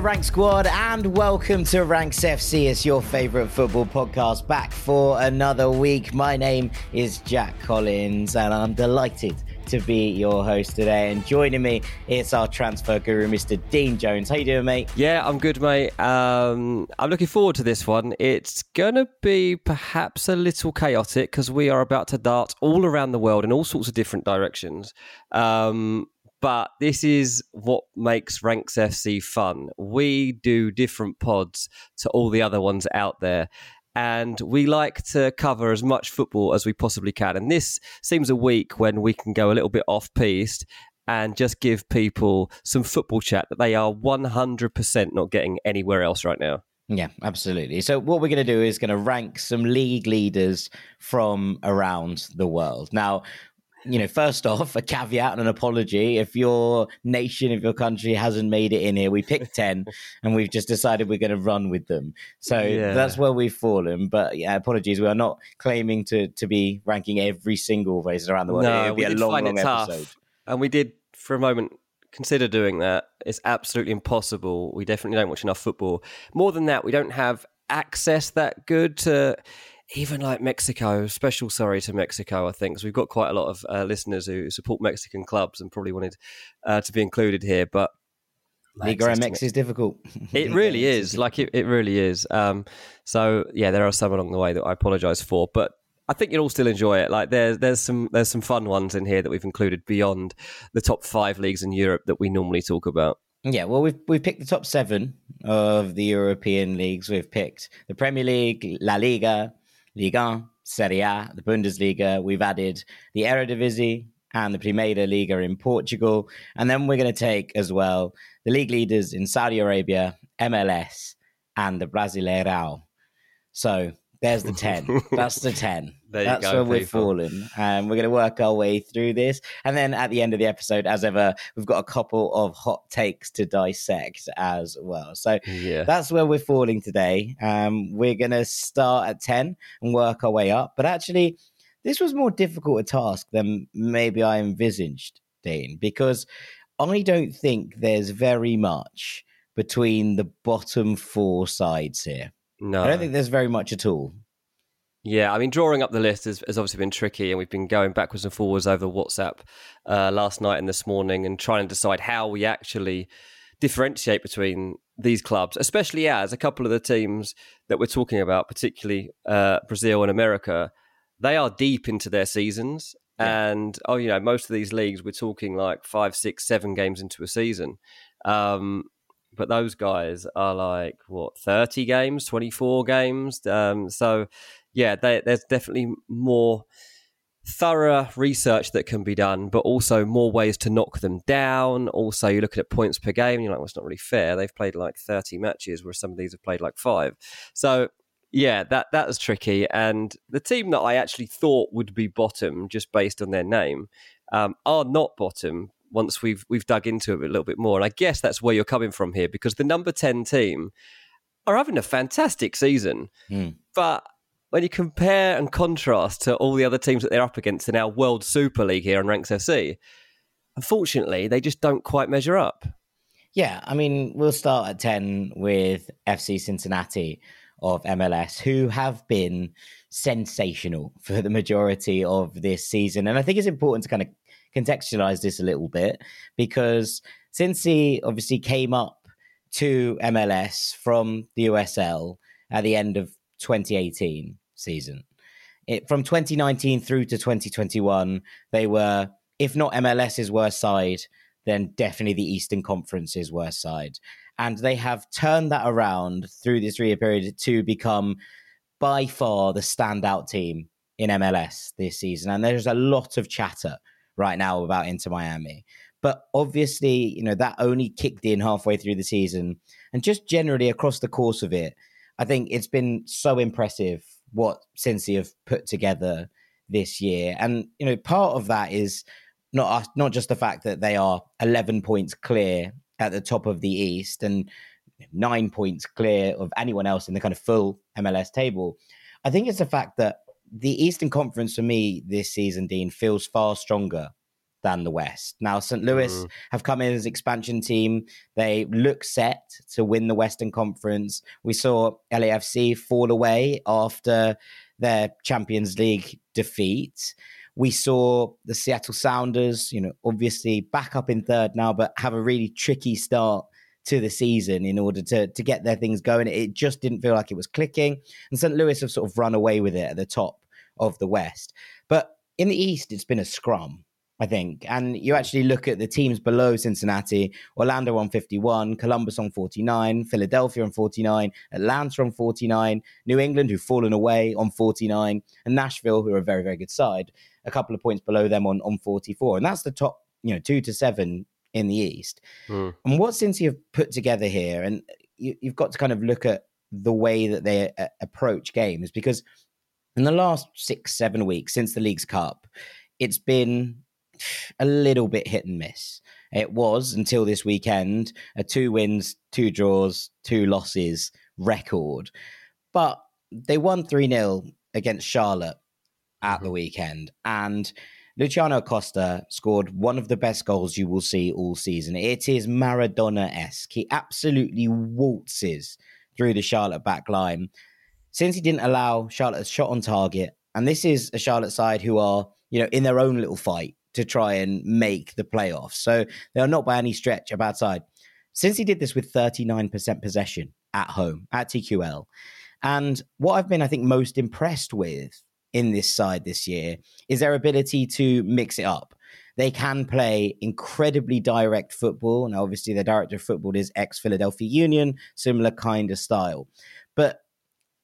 Rank Squad, and welcome to Ranks FC. It's your favorite football podcast back for another week. My name is Jack Collins, and I'm delighted to be your host today. And joining me, it's our transfer guru, Mr. Dean Jones. How you doing, mate? Yeah, I'm good, mate. Um, I'm looking forward to this one. It's to be perhaps a little chaotic because we are about to dart all around the world in all sorts of different directions. Um, but this is what makes Ranks FC fun. We do different pods to all the other ones out there. And we like to cover as much football as we possibly can. And this seems a week when we can go a little bit off piste and just give people some football chat that they are 100% not getting anywhere else right now. Yeah, absolutely. So, what we're going to do is going to rank some league leaders from around the world. Now, you know, first off, a caveat and an apology. If your nation, if your country hasn't made it in here, we picked 10 and we've just decided we're going to run with them. So Yeah. that's where we've fallen. But yeah, apologies. We are not claiming to, to be ranking every single race around the world. No, It'll be a long, long episode. And we did, for a moment, consider doing that. It's absolutely impossible. We definitely don't watch enough football. More than that, we don't have access that good to even like Mexico. Special sorry to Mexico, I think, 'cause we've got quite a lot of uh, listeners who support Mexican clubs and probably wanted uh, to be included here. But Liga MX is difficult. it really is. Like it, it really is. Um, so yeah, there are some along the way that I apologise for, but I think you'll all still enjoy it. Like there's there's some there's some fun ones in here that we've included beyond the top five leagues in Europe that we normally talk about. Yeah, well, we've we've picked the top seven of the European leagues. We've picked the Premier League, La Liga, Ligue 1, Serie A, the Bundesliga. We've added the Eredivisie and the Primeira Liga in Portugal. And then we're going to take as well the league leaders in Saudi Arabia, MLS, and the Brasileirão. So there's the 10. That's the 10. That's go, where people. we're falling. And we're going to work our way through this. And then at the end of the episode, as ever, we've got a couple of hot takes to dissect as well. So yeah. that's where we're falling today. Um, we're going to start at 10 and work our way up. But actually, this was more difficult a task than maybe I envisaged, Dean, because I don't think there's very much between the bottom four sides here. No. I don't think there's very much at all. Yeah, I mean, drawing up the list has, has, obviously been tricky, and we've been going backwards and forwards over WhatsApp uh, last night and this morning, and trying to decide how we actually differentiate between these clubs, especially as a couple of the teams that we're talking about, particularly uh, Brazil and America, they are deep into their seasons. Yeah. And oh, you know, most of these leagues we're talking like five, six, seven games into a season. Um, but those guys are like what 30 games 24 games? Um, so yeah they, there's definitely more thorough research that can be done but also more ways to knock them down. Also you're looking at points per game you're like well it's not really fair. They've played like 30 matches where some of these have played like five. So yeah that that was tricky and the team that i actually thought would be bottom just based on their name um, are not bottom once we've we've dug into it a little bit more. And I guess that's where you're coming from here because the number 10 team are having a fantastic season. Mm. But when you compare and contrast to all the other teams that they're up against in our World Super League here on Ranks FC, unfortunately, they just don't quite measure up. Yeah, I mean, we'll start at 10 with FC Cincinnati of MLS, who have been sensational for the majority of this season. And I think it's important to kind of contextualize this a little bit because Cincy obviously came up to MLS from the USL at the end of 2018 season, it, from 2019 through to 2021, they were, if not MLS's worst side, then definitely the Eastern Conference's worst side. And they have turned that around through this three year period to become by far the standout team in MLS this season. And there's a lot of chatter right now about Inter Miami. But obviously, you know, that only kicked in halfway through the season. And just generally across the course of it, I think it's been so impressive what Cincy have put together this year. And, you know, part of that is not not just the fact that they are 11 points clear at the top of the East and nine points clear of anyone else in the kind of full MLS table. I think it's the fact that the Eastern Conference for me this season, Dean, feels far stronger than the West. Now, St. Louis mm. have come in as expansion team. They look set to win the Western Conference. We saw LAFC fall away after their Champions League defeat. We saw the Seattle Sounders, you know, obviously back up in third now, but have a really tricky start to the season in order to to get their things going. It just didn't feel like it was clicking. And St. Louis have sort of run away with it at the top of the West. But in the East, it's been a scrum. I think. And you actually look at the teams below Cincinnati Orlando on 51, Columbus on 49, Philadelphia on 49, Atlanta on 49, New England, who've fallen away on 49, and Nashville, who are a very, very good side, a couple of points below them on, on 44. And that's the top, you know, two to seven in the East. Mm. And what Cincy have put together here, and you, have got to kind of look at the way that they uh, approach games because in the last six, seven weeks since the League's Cup, it's been a little bit hit and miss. It was until this weekend a two wins, two draws, two losses record. But they won 3 0 against Charlotte at mm-hmm. the weekend. And Luciano Acosta scored one of the best goals you will see all season. It is Maradona esque. He absolutely waltzes through the Charlotte back line Cincy didn't allow Charlotte a shot on target, and this is a Charlotte side who are, you know, in their own little fight to try and make the playoffs. So they are not by any stretch a bad side. Cincy did this with 39% possession at home at TQL. And what I've been, I think, most impressed with in this side this year is their ability to mix it up. They can play incredibly direct football. Now, obviously, the director of football is ex Philadelphia Union, similar kind of style. But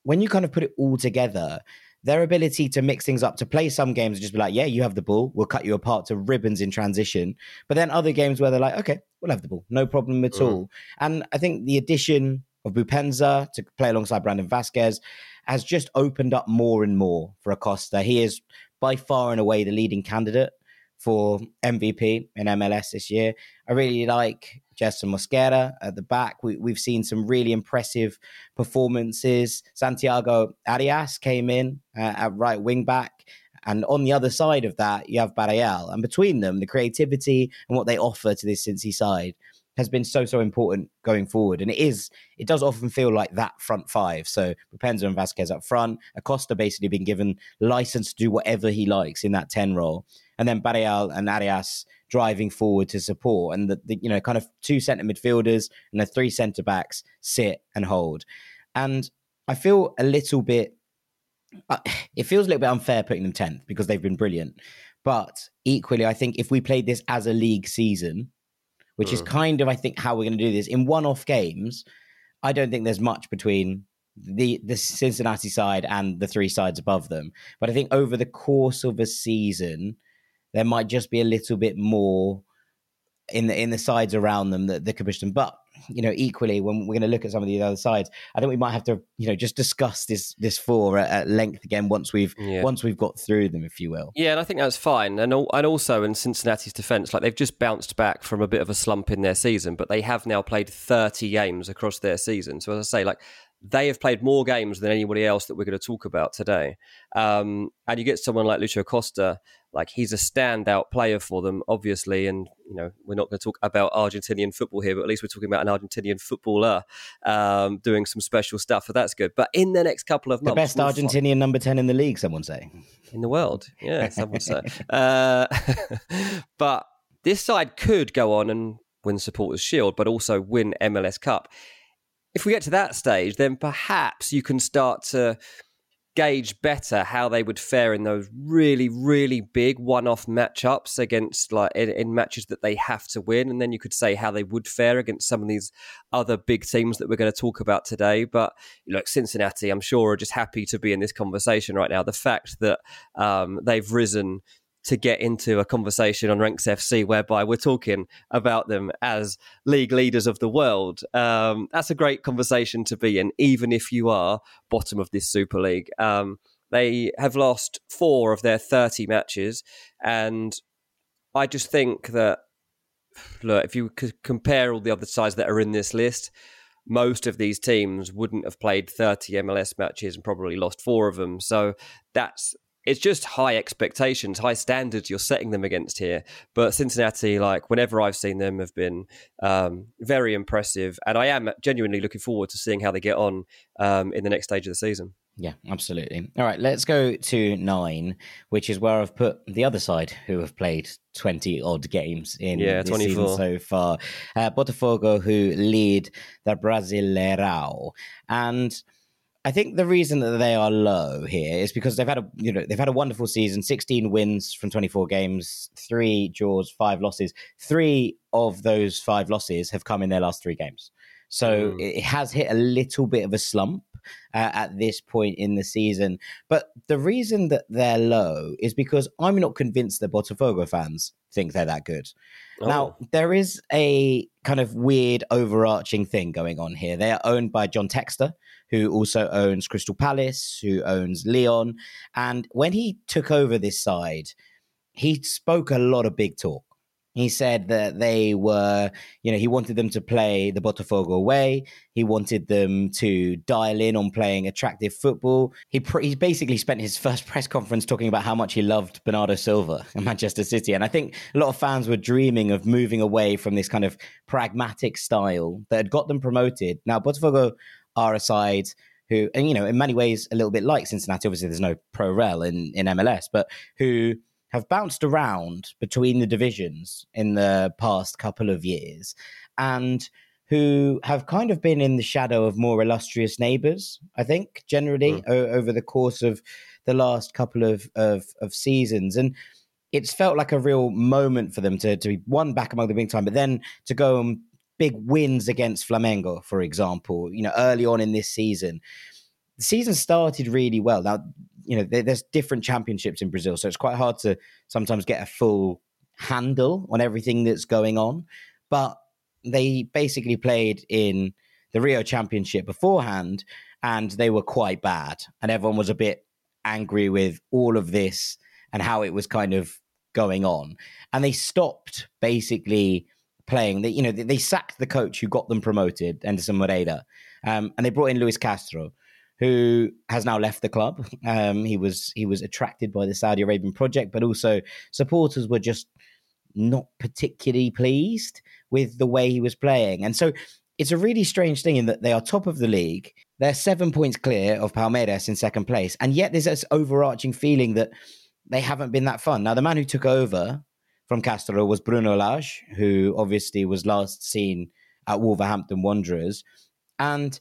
when you kind of put it all together, their ability to mix things up, to play some games and just be like, yeah, you have the ball, we'll cut you apart to ribbons in transition. But then other games where they're like, okay, we'll have the ball, no problem at mm. all. And I think the addition of Boupendza to play alongside Brandon Vazquez has just opened up more and more for Acosta. He is by far and away the leading candidate for MVP in MLS this year. I really like Justin Mosquera at the back. We, have seen some really impressive performances. Santiago Arias came in uh, at right wing back. And on the other side of that, you have Barreal. And between them, the creativity and what they offer to this Cincy side has been so so important going forward, and it is it does often feel like that front five. So Boupendza and Vazquez up front, Acosta basically been given license to do whatever he likes in that ten role, and then Barreal and Arias driving forward to support, and the, the you know kind of two centre midfielders and the three centre backs sit and hold, and I feel a little bit. Uh, it feels a little bit unfair putting them tenth because they've been brilliant, but equally, I think if we played this as a league season which mm. is kind of I think how we're going to do this in one-off games. I don't think there's much between the the Cincinnati side and the three sides above them, but I think over the course of a season, there might just be a little bit more in the in the sides around them that, that could push them. But you know, equally, when we're going to look at some of the other sides, I think we might have to, you know, just discuss this this four at, at length again once we've yeah. once we've got through them, if you will. Yeah, and I think that's fine. And and also in Cincinnati's defence, like they've just bounced back from a bit of a slump in their season, but they have now played thirty games across their season. So as I say, like they have played more games than anybody else that we're going to talk about today. Um, and you get someone like Lucho Acosta, like he's a standout player for them, obviously. And you know, we're not going to talk about Argentinian football here, but at least we're talking about an Argentinian footballer um, doing some special stuff. So that's good. But in the next couple of months, the best Argentinian number ten in the league, someone say, in the world, yeah, someone say. Uh, but this side could go on and win Supporters Shield, but also win MLS Cup if we get to that stage, then perhaps you can start to gauge better how they would fare in those really, really big one-off matchups against like in, in, matches that they have to win, and then you could say how they would fare against some of these other big teams that we're going to talk about today. But look, Cincinnati, I'm sure are just happy to be in this conversation right now. The fact that um, they've risen to get into a conversation on Ranks FC whereby we're talking about them as league leaders of the world. Um, that's a great conversation to be in, even if you are bottom of this Super League. Um, they have lost four of their 30 matches. And I just think that, look, if you could compare all the other sides that are in this list, most of these teams wouldn't have played 30 MLS matches and probably lost four of them. So that's it's just high expectations, high standards you're setting them against here. But Cincinnati, like whenever I've seen them, have been um, very impressive, and I am genuinely looking forward to seeing how they get on um, in the next stage of the season. Yeah, absolutely. All right, let's go to nine, which is where I've put the other side, who have played twenty odd games in yeah, this 24. season so far. Uh, Botafogo, who lead the Brasileirão, and I think the reason that they are low here is because they've had a you know they've had a wonderful season, 16 wins from 24 games, three draws, five losses. Three of those five losses have come in their last three games. So mm. it has hit a little bit of a slump uh, at this point in the season. But the reason that they're low is because I'm not convinced that Botafogo fans think they're that good. Oh. Now, there is a kind of weird overarching thing going on here. They are owned by John Textor, who also owns Crystal Palace, who owns Lyon. And when he took over this side, he spoke a lot of big talk. He said that they were, you know, he wanted them to play the Botafogo way. He wanted them to dial in on playing attractive football. He, pr- he basically spent his first press conference talking about how much he loved Bernardo Silva in Manchester City. And I think a lot of fans were dreaming of moving away from this kind of pragmatic style that had got them promoted. Now, Botafogo are a side who, and you know, in many ways, a little bit like Cincinnati. Obviously, there's no pro rel in, in MLS, but who have bounced around between the divisions in the past couple of years and who have kind of been in the shadow of more illustrious neighbors, I think, generally mm. o- over the course of the last couple of, of, of seasons. And it's felt like a real moment for them to, to be one back among the big time, but then to go and big wins against Flamengo, for example, you know, early on in this season. The season started really well. Now, you know, there's different championships in Brazil, so it's quite hard to sometimes get a full handle on everything that's going on. But they basically played in the Rio Championship beforehand, and they were quite bad, and everyone was a bit angry with all of this and how it was kind of going on, and they stopped basically playing. They, you know, they, they sacked the coach who got them promoted, Enderson Moreira, um, and they brought in Luis Castro who has now left the club. Um, he was he was attracted by the Saudi Arabian project, but also supporters were just not particularly pleased with the way he was playing, and so it's a really strange thing in that they are top of the league. They're seven points clear of Palmeiras in second place, and yet there's this overarching feeling that they haven't been that fun. Now, the man who took over from Castro was Bruno Lage, who obviously was last seen at Wolverhampton Wanderers, and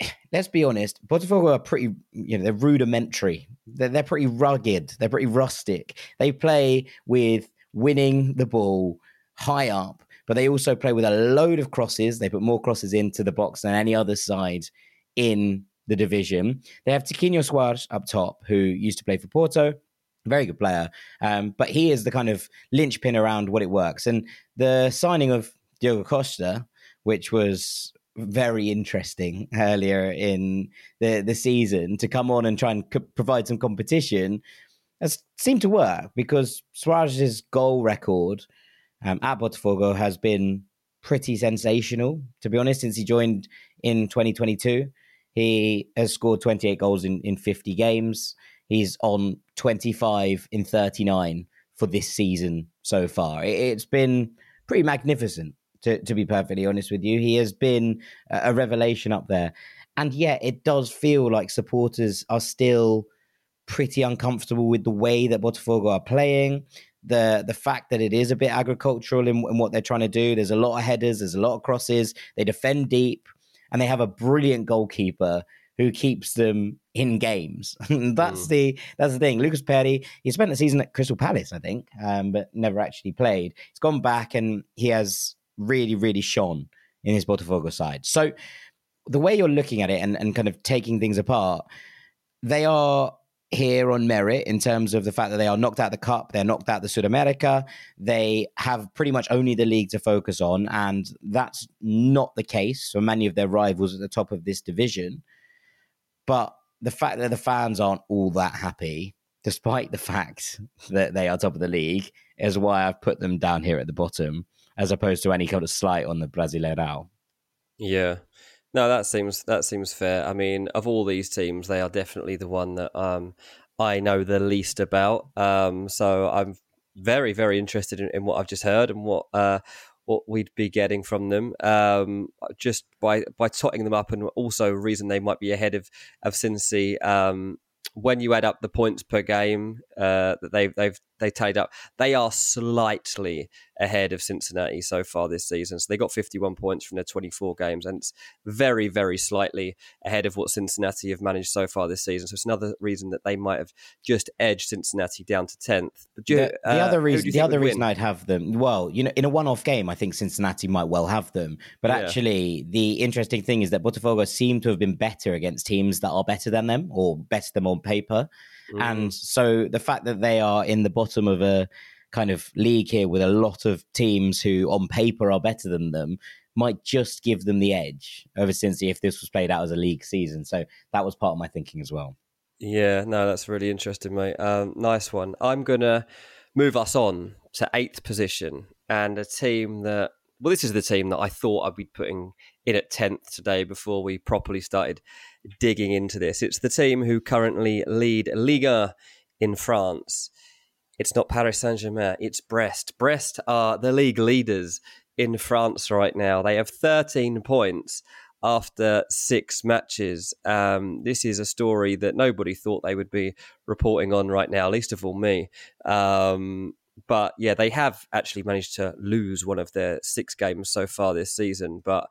let's be honest, Botafogo are pretty, you know, they're rudimentary. They're, they're pretty rugged. They're pretty rustic. They play with winning the ball high up, but they also play with a load of crosses. They put more crosses into the box than any other side in the division. They have Tiquinho Soares up top, who used to play for Porto. Very good player, um, but he is the kind of linchpin around what it works. And the signing of Diego Costa, which was very interesting earlier in the the season to come on and try and co- provide some competition has seemed to work because Suarez's goal record um, at Botafogo has been pretty sensational. To be honest, since he joined in 2022, he has scored 28 goals in, in 50 games. He's on 25 in 39 for this season so far. It, it's been pretty magnificent to, to be perfectly honest with you. He has been a revelation up there. And yet it does feel like supporters are still pretty uncomfortable with the way that Botafogo are playing. The the fact that it is a bit agricultural in, in what they're trying to do. There's a lot of headers, there's a lot of crosses. They defend deep, and they have a brilliant goalkeeper who keeps them in games. that's mm. the that's the thing. Lucas Perri, he spent the season at Crystal Palace, I think, um, but never actually played. He's gone back and he has really, really shone in his Botafogo side. So the way you're looking at it and, and kind of taking things apart, they are here on merit in terms of the fact that they are knocked out the cup, they're knocked out the Sudamerica, they have pretty much only the league to focus on, and that's not the case for many of their rivals at the top of this division. But the fact that the fans aren't all that happy, despite the fact that they are top of the league, is why I've put them down here at the bottom as opposed to any kind of slight on the Brasileirão. Yeah. No, that seems that seems fair. I mean, of all these teams, they are definitely the one that um, I know the least about. Um, so I'm very, very interested in, in, what I've just heard and what uh, what we'd be getting from them. Um, just by by totting them up, and also reason they might be ahead of of Cincy. Um, when you add up the points per game uh, that they've they've they tied up, they are slightly ahead of Cincinnati so far this season. So they got 51 points from their 24 games, and it's very very slightly ahead of what Cincinnati have managed so far this season. So it's another reason that they might have just edged Cincinnati down to 10th. But you, the, the uh, other reason, the other reason win? I'd have them, well, you know, in a one-off game, I think Cincinnati might well have them. But yeah. actually, the interesting thing is that Botafogo seem to have been better against teams that are better than them or better than on paper. Mm. And so the fact that they are in the bottom of a kind of league here with a lot of teams who on paper are better than them might just give them the edge over Cincy if this was played out as a league season. So that was part of my thinking as well. Yeah, no, that's really interesting, mate. Um, nice one. I'm going to move us on to eighth position and a team that, well, this is the team that I thought I'd be putting in at 10th today before we properly started digging into this. It's the team who currently lead Liga in France. It's not Paris Saint Germain, it's Brest. Brest are the league leaders in France right now. They have 13 points after six matches. Um, this is a story that nobody thought they would be reporting on right now, least of all me. Um, but yeah, they have actually managed to lose one of their six games so far this season. But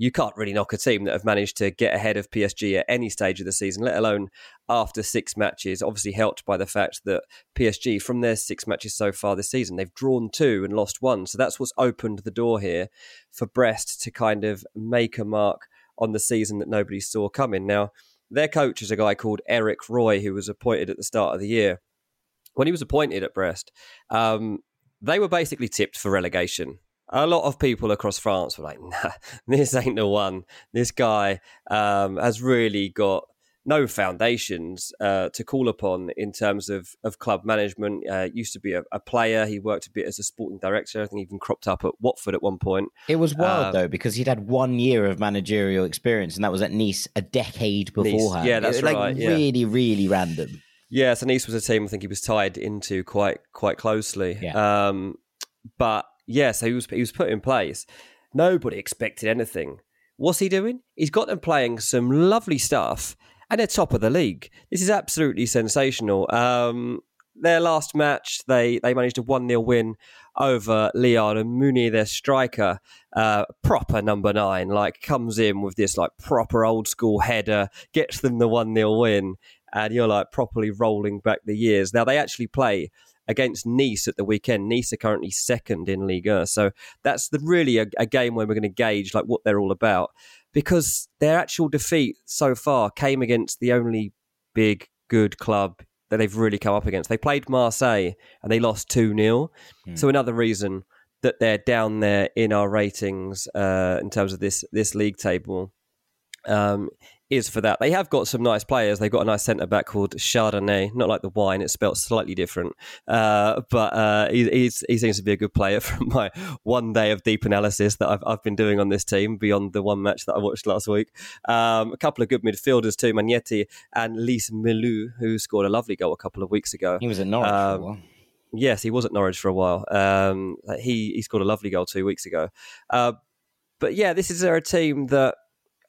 you can't really knock a team that have managed to get ahead of PSG at any stage of the season, let alone after six matches. Obviously, helped by the fact that PSG, from their six matches so far this season, they've drawn two and lost one. So that's what's opened the door here for Brest to kind of make a mark on the season that nobody saw coming. Now, their coach is a guy called Eric Roy, who was appointed at the start of the year. When he was appointed at Brest, um, they were basically tipped for relegation. A lot of people across France were like, nah, this ain't the one. This guy um, has really got no foundations uh, to call upon in terms of, of club management. Uh, used to be a, a, player. He worked a bit as a sporting director. I think he even cropped up at Watford at one point. It was wild um, though because he'd had one year of managerial experience, and that was at Nice a decade beforehand. Nice. Yeah, that's it, right. Like yeah. really, really random. Yeah, so Nice was a team I think he was tied into quite quite closely. Yeah. Um, but yeah, so he was he was put in place. Nobody expected anything. What's he doing? He's got them playing some lovely stuff and they're top of the league. This is absolutely sensational. Um, their last match, they they managed a one 0 win over Lyon and Mounié, their striker, uh, proper number nine, like comes in with this like proper old school header, gets them the one 0 win, and you're like properly rolling back the years. Now they actually play against Nice at the weekend. Nice are currently second in Ligue 1. so that's the, really a, a game where we're going to gauge like what they're all about because their actual defeat so far came against the only big good club that they've really come up against. They played Marseille and they lost 2 0. Mm. So, another reason that they're down there in our ratings uh, in terms of this, this league table um, is for that. They have got some nice players. They've got a nice centre back called Chardonnay, not like the wine, it's spelled slightly different. Uh, but uh, he, he, seems to be a good player from my one day of deep analysis that I've, I've been doing on this team beyond the one match that I watched last week. Um, a couple of good midfielders too, Magnetti and Lees-Melou, who scored a lovely goal a couple of weeks ago. He was at Norwich um, Yes, he was at Norwich for a while. Um, he, he scored a lovely goal two weeks ago. Uh, but yeah, this is a team that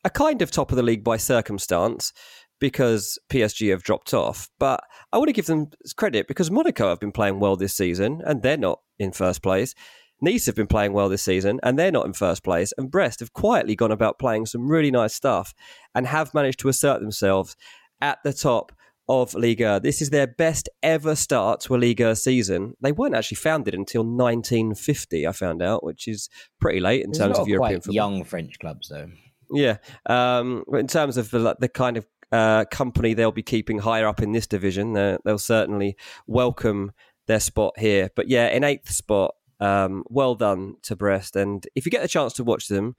a kind of top of the league by circumstance because PSG have dropped off. But I want to give them credit because Monaco have been playing well this season and they're not in first place. Nice have been playing well this season and they're not in first place. And Brest have quietly gone about playing some really nice stuff and have managed to assert themselves at the top of Liga. This is their best ever start to a Liga season. They weren't actually founded until 1950, I found out, which is pretty late in There's terms of European football. Young French clubs, though. Yeah, um, in terms of the, the kind of uh, company they'll be keeping higher up in this division, they'll certainly welcome their spot here. But yeah, in eighth spot, um, well done to Brest. And if you get a chance to watch them,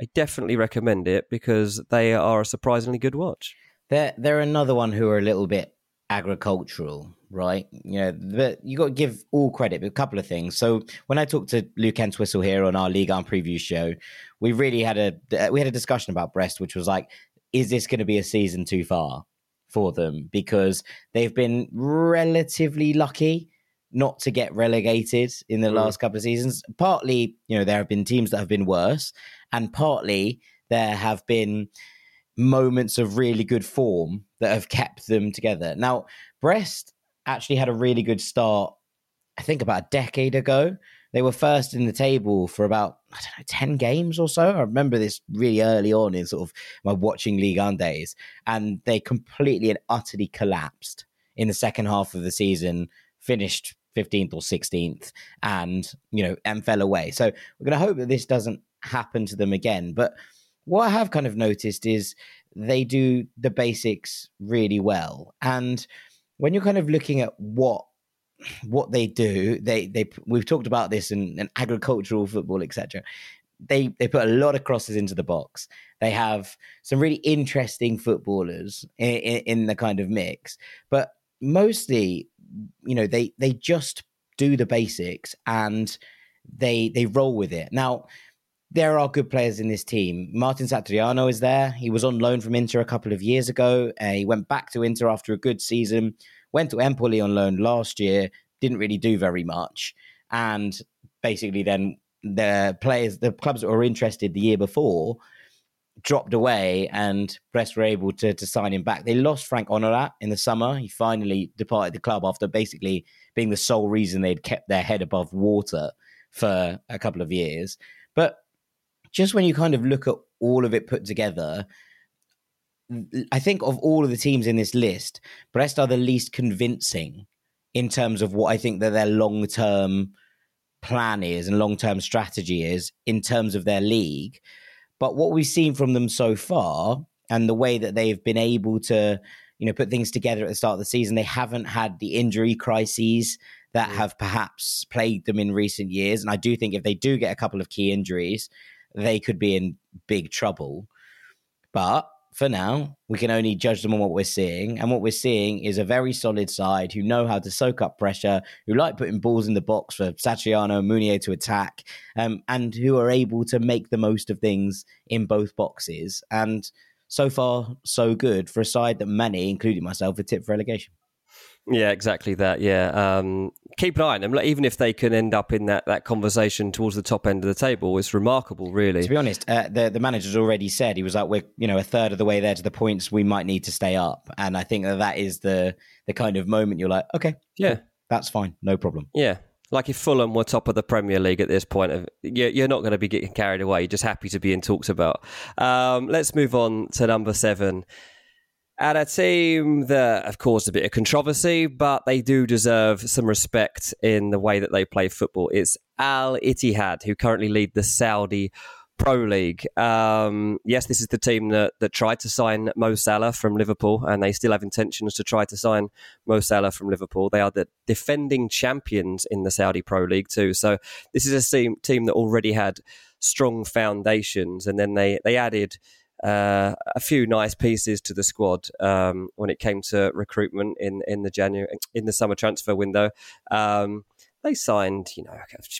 I definitely recommend it because they are a surprisingly good watch. They're they're another one who are a little bit agricultural, right? You know, but you got to give all credit. But a couple of things. So when I talked to Luke Entwistle here on our League on preview show, we really had a we had a discussion about Brest, which was like, is this going to be a season too far for them? Because they've been relatively lucky not to get relegated in the mm. last couple of seasons. Partly, you know, there have been teams that have been worse, and partly there have been moments of really good form that have kept them together. Now, Brest actually had a really good start, I think about a decade ago. They were first in the table for about, I don't know, 10 games or so. I remember this really early on in sort of my watching Ligue 1 days. And they completely and utterly collapsed in the second half of the season, finished 15th or 16th, and, you know, and fell away. So we're going to hope that this doesn't happen to them again. But what I have kind of noticed is they do the basics really well. And when you're kind of looking at what what they do, they they we've talked about this in, in agricultural football, etc. They they put a lot of crosses into the box. They have some really interesting footballers in, in, in the kind of mix, but mostly, you know, they they just do the basics and they they roll with it. Now, there are good players in this team. Martin Satriano is there. He was on loan from Inter a couple of years ago. Uh, he went back to Inter after a good season, went to Empoli on loan last year, didn't really do very much. And basically, then the players, the clubs that were interested the year before, dropped away and Brest were able to, to sign him back. They lost Franck Honorat in the summer. He finally departed the club after basically being the sole reason they'd kept their head above water for a couple of years. But just when you kind of look at all of it put together, I think of all of the teams in this list, Brest are the least convincing in terms of what I think that their long term plan is and long term strategy is in terms of their league. But what we've seen from them so far, and the way that they've been able to, you know, put things together at the start of the season. They haven't had the injury crises that mm. have perhaps plagued them in recent years. And I do think if they do get a couple of key injuries, they could be in big trouble. But for now, we can only judge them on what we're seeing. And what we're seeing is a very solid side who know how to soak up pressure, who like putting balls in the box for Satriano and Mounié to attack, um, and who are able to make the most of things in both boxes. And so far, so good for a side that many, including myself, have tipped for relegation. Yeah, exactly that. Yeah, um, keep an eye on them. Like, even if they can end up in that, that conversation towards the top end of the table, it's remarkable, really. To be honest, uh, the the manager's already said he was like, we're you know a third of the way there to the points we might need to stay up, and I think that that is the the kind of moment you're like, okay, yeah, cool, that's fine, no problem. Yeah, like if Fulham were top of the Premier League at this point, you're not going to be getting carried away. You're just happy to be in talks about. Um, let's move on to number seven at a team that have caused a bit of controversy, but they do deserve some respect in the way that they play football. It's Al Ittihad, who currently lead the Saudi Pro League. Um, yes, this is the team that, that tried to sign Mo Salah from Liverpool, and they still have intentions to try to sign Mo Salah from Liverpool. They are the defending champions in the Saudi Pro League too. So this is a team, team that already had strong foundations, and then they they added uh, a few nice pieces to the squad um, when it came to recruitment in in the January in the summer transfer window. Um, they signed, you know,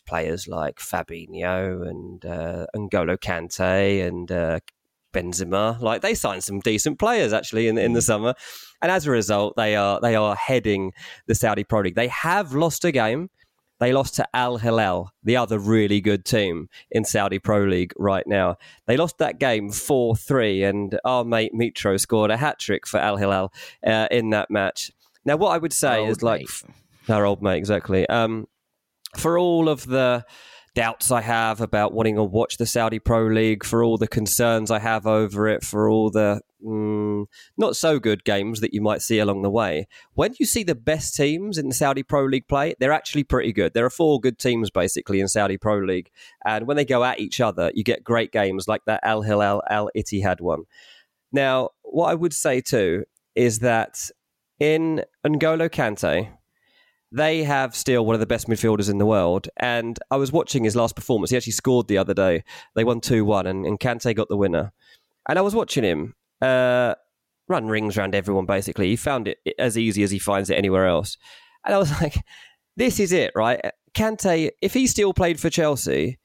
players like Fabinho and uh, N'Golo Kante and uh, Benzema. Like they signed some decent players actually in in the mm. summer, and as a result, they are they are heading the Saudi Pro League. They have lost a game they lost to Al Hilal, the other really good team in Saudi Pro League right now. They lost that game 4 3, and our mate Mitro scored a hat trick for Al Hilal uh, in that match. Now, what I would say is like mate. our old mate, exactly. Um, for all of the doubts I have about wanting to watch the Saudi Pro League, for all the concerns I have over it, for all the mm, not so good games that you might see along the way. When you see the best teams in the Saudi Pro League play, they're actually pretty good. There are four good teams basically in Saudi Pro League, and when they go at each other, you get great games like that Al Hilal Al Ittihad one. Now, what I would say too is that in N'Golo Kante, they have still one of the best midfielders in the world. And I was watching his last performance. He actually scored the other day. They won 2 1, and, and Kante got the winner. And I was watching him uh, run rings around everyone, basically. He found it as easy as he finds it anywhere else. And I was like, this is it, right? Kante, if he still played for Chelsea,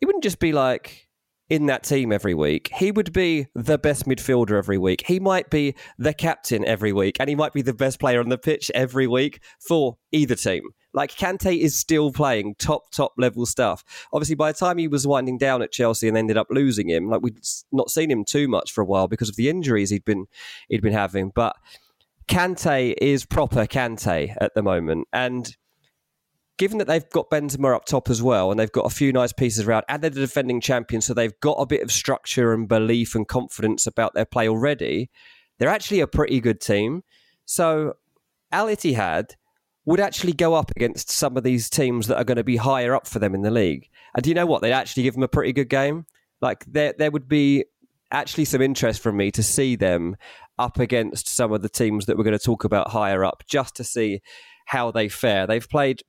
he wouldn't just be like, in that team every week. He would be the best midfielder every week. He might be the captain every week, and he might be the best player on the pitch every week for either team. Like Kante is still playing top, top level stuff. Obviously, by the time he was winding down at Chelsea and ended up losing him, like we'd not seen him too much for a while because of the injuries he'd been he'd been having. But Kante is proper Kante at the moment, and given that they've got Benzema up top as well, and they've got a few nice pieces around, and they're the defending champion, so they've got a bit of structure and belief and confidence about their play already. They're actually a pretty good team. So Al Ittihad would actually go up against some of these teams that are going to be higher up for them in the league. And do you know what? They'd actually give them a pretty good game. Like there, there would be actually some interest from me to see them up against some of the teams that we're going to talk about higher up, just to see how they fare. They've played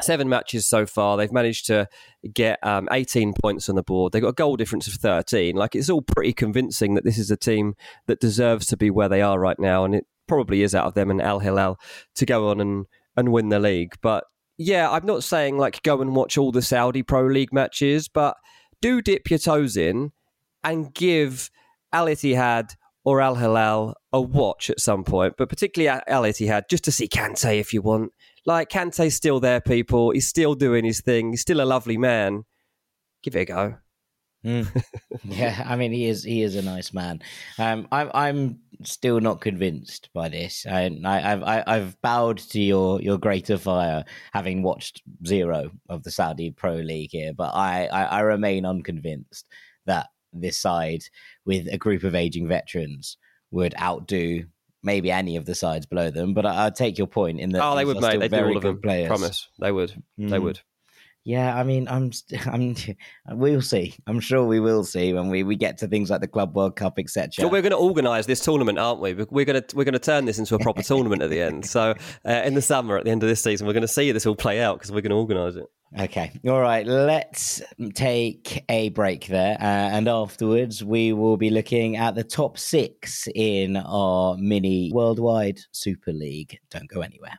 seven matches so far. They've managed to get um, 18 points on the board. They've got a goal difference of 13. Like it's all pretty convincing that this is a team that deserves to be where they are right now, and it probably is out of them and Al Hilal to go on and and win the league. But yeah, I'm not saying like go and watch all the Saudi Pro League matches, but do dip your toes in and give Al Ittihad or Al Hilal a watch at some point, but particularly Al Ittihad just to see Kante if you want like Kante's still there, people. He's still doing his thing. He's still a lovely man. Give it a go. Mm. yeah, I mean he is he is a nice man. Um, I'm I'm still not convinced by this. I, I, I've I, I've bowed to your your greater fire, having watched zero of the Saudi Pro League here, but I, I, I remain unconvinced that this side with a group of aging veterans would outdo maybe any of the sides below them. But I, I take your point in that. Oh, they would, mate. They do all of them. Players. Promise, they would. Mm. They would. Yeah, I mean, I'm, I'm, we'll see. I'm sure we will see when we, we get to things like the Club World Cup, etc. So we're going to organise this tournament, aren't we? We're going to we're going to turn this into a proper tournament at the end. So uh, in the summer, at the end of this season, we're going to see this all play out because we're going to organise it. Okay. All right. Let's take a break there. Uh, and afterwards, we will be looking at the top six in our mini worldwide Super League. Don't go anywhere.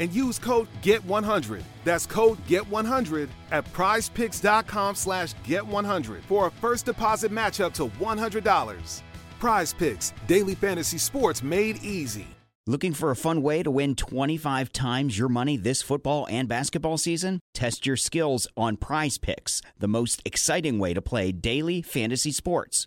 and use code GET100. That's code GET100 at prizepicks.com slash GET100 for a first deposit match up to $100. Prize Picks, daily fantasy sports made easy. Looking for a fun way to win 25 times your money this football and basketball season? Test your skills on Prize Picks, the most exciting way to play daily fantasy sports.